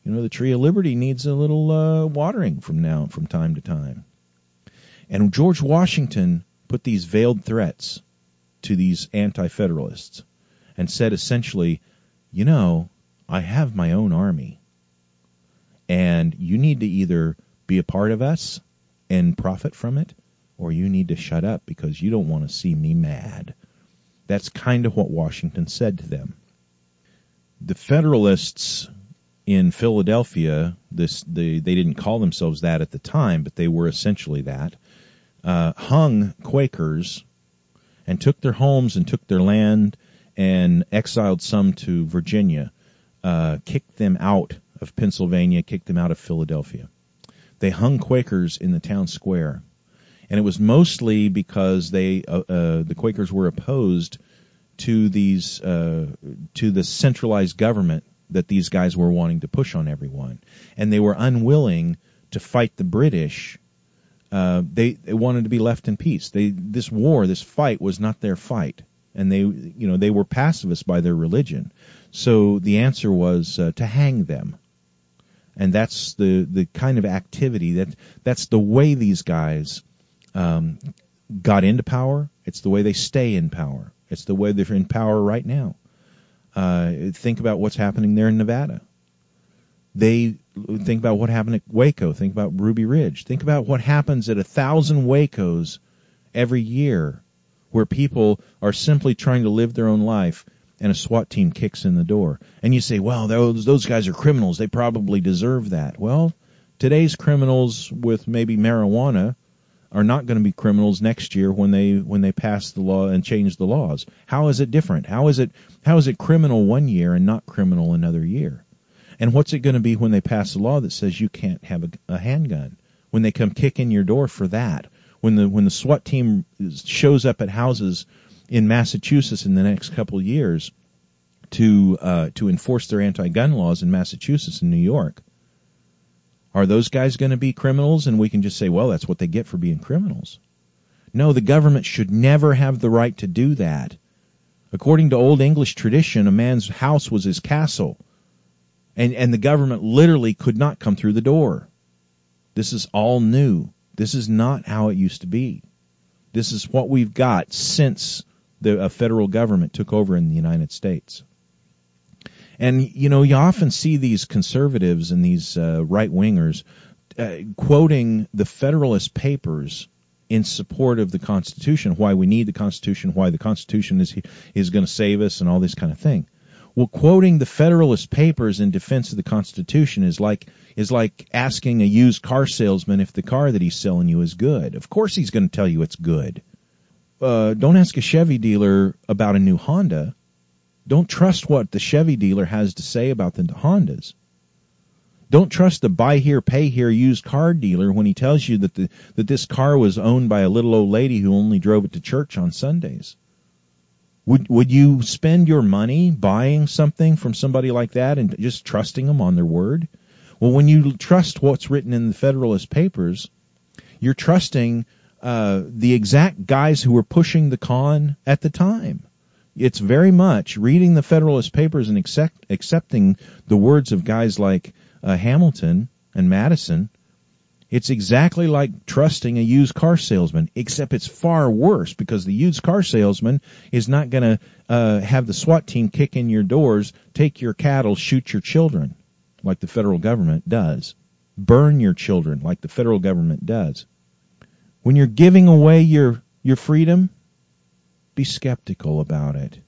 You know, the tree of liberty needs a little uh, watering from now, from time to time. And George Washington put these veiled threats to these anti-federalists and said essentially, you know, I have my own army and you need to either be a part of us and profit from it or you need to shut up because you don't want to see me mad. That's kind of what Washington said to them. The Federalists in Philadelphia, this they, they didn't call themselves that at the time, but they were essentially that. Uh, hung Quakers and took their homes and took their land and exiled some to Virginia, uh, kicked them out of Pennsylvania, kicked them out of Philadelphia. They hung Quakers in the town square, and it was mostly because they uh, uh, the Quakers were opposed to these uh, to the centralized government that these guys were wanting to push on everyone, and they were unwilling to fight the British uh, they, they wanted to be left in peace. They, this war, this fight was not their fight. And they, you know, they were pacifists by their religion. So the answer was uh, to hang them. And that's the, the kind of activity that, that's the way these guys, um, got into power. It's the way they stay in power. It's the way they're in power right now. Uh, think about what's happening there in Nevada. They think about what happened at Waco. Think about Ruby Ridge. Think about what happens at a thousand Wacos every year where people are simply trying to live their own life and a SWAT team kicks in the door. And you say, well, those, those guys are criminals. They probably deserve that. Well, today's criminals with maybe marijuana are not going to be criminals next year when they when they pass the law and change the laws. How is it different? How is it how is it criminal one year and not criminal another year? And what's it going to be when they pass a law that says you can't have a, a handgun? When they come kick in your door for that? When the when the SWAT team shows up at houses in Massachusetts in the next couple of years to uh, to enforce their anti-gun laws in Massachusetts and New York, are those guys going to be criminals? And we can just say, well, that's what they get for being criminals. No, the government should never have the right to do that. According to Old English tradition, a man's house was his castle and and the government literally could not come through the door. This is all new. This is not how it used to be. This is what we've got since the federal government took over in the United States. And you know, you often see these conservatives and these uh, right wingers uh, quoting the Federalist Papers in support of the Constitution, why we need the Constitution, why the Constitution is is going to save us, and all this kind of thing. Well, quoting the Federalist Papers in defense of the Constitution is like is like asking a used car salesman if the car that he's selling you is good. Of course, he's going to tell you it's good. Uh, don't ask a Chevy dealer about a new Honda. Don't trust what the Chevy dealer has to say about the Hondas. Don't trust the buy here, pay here used car dealer when he tells you that the, that this car was owned by a little old lady who only drove it to church on Sundays. Would would you spend your money buying something from somebody like that and just trusting them on their word? Well, when you trust what's written in the Federalist Papers, you're trusting uh, the exact guys who were pushing the con at the time. It's very much reading the Federalist Papers and accept, accepting the words of guys like uh, Hamilton and Madison it's exactly like trusting a used car salesman, except it's far worse because the used car salesman is not going to uh, have the SWAT team kick in your doors, take your cattle, shoot your children, like the federal government does, burn your children, like the federal government does. When you're giving away your your freedom, be skeptical about it.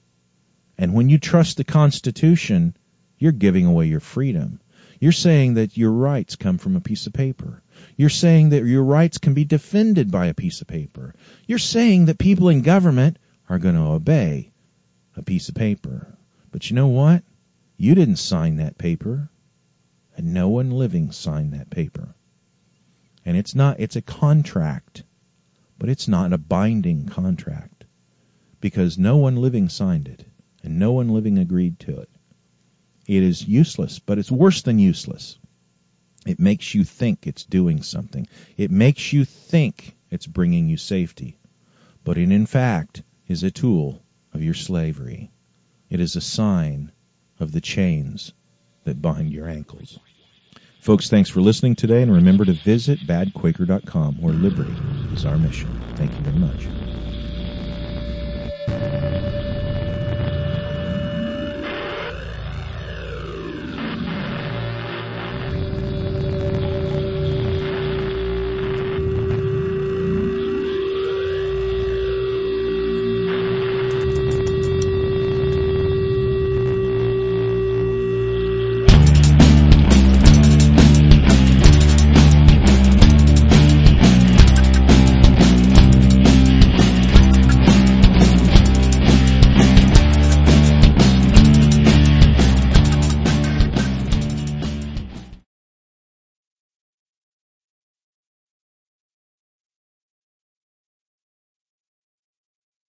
And when you trust the Constitution, you're giving away your freedom. You're saying that your rights come from a piece of paper. You're saying that your rights can be defended by a piece of paper. You're saying that people in government are going to obey a piece of paper. But you know what? You didn't sign that paper. And no one living signed that paper. And it's not, it's a contract. But it's not a binding contract. Because no one living signed it. And no one living agreed to it. It is useless, but it's worse than useless. It makes you think it's doing something. It makes you think it's bringing you safety. But it in fact is a tool of your slavery. It is a sign of the chains that bind your ankles. Folks, thanks for listening today, and remember to visit badquaker.com, where liberty is our mission. Thank you very much.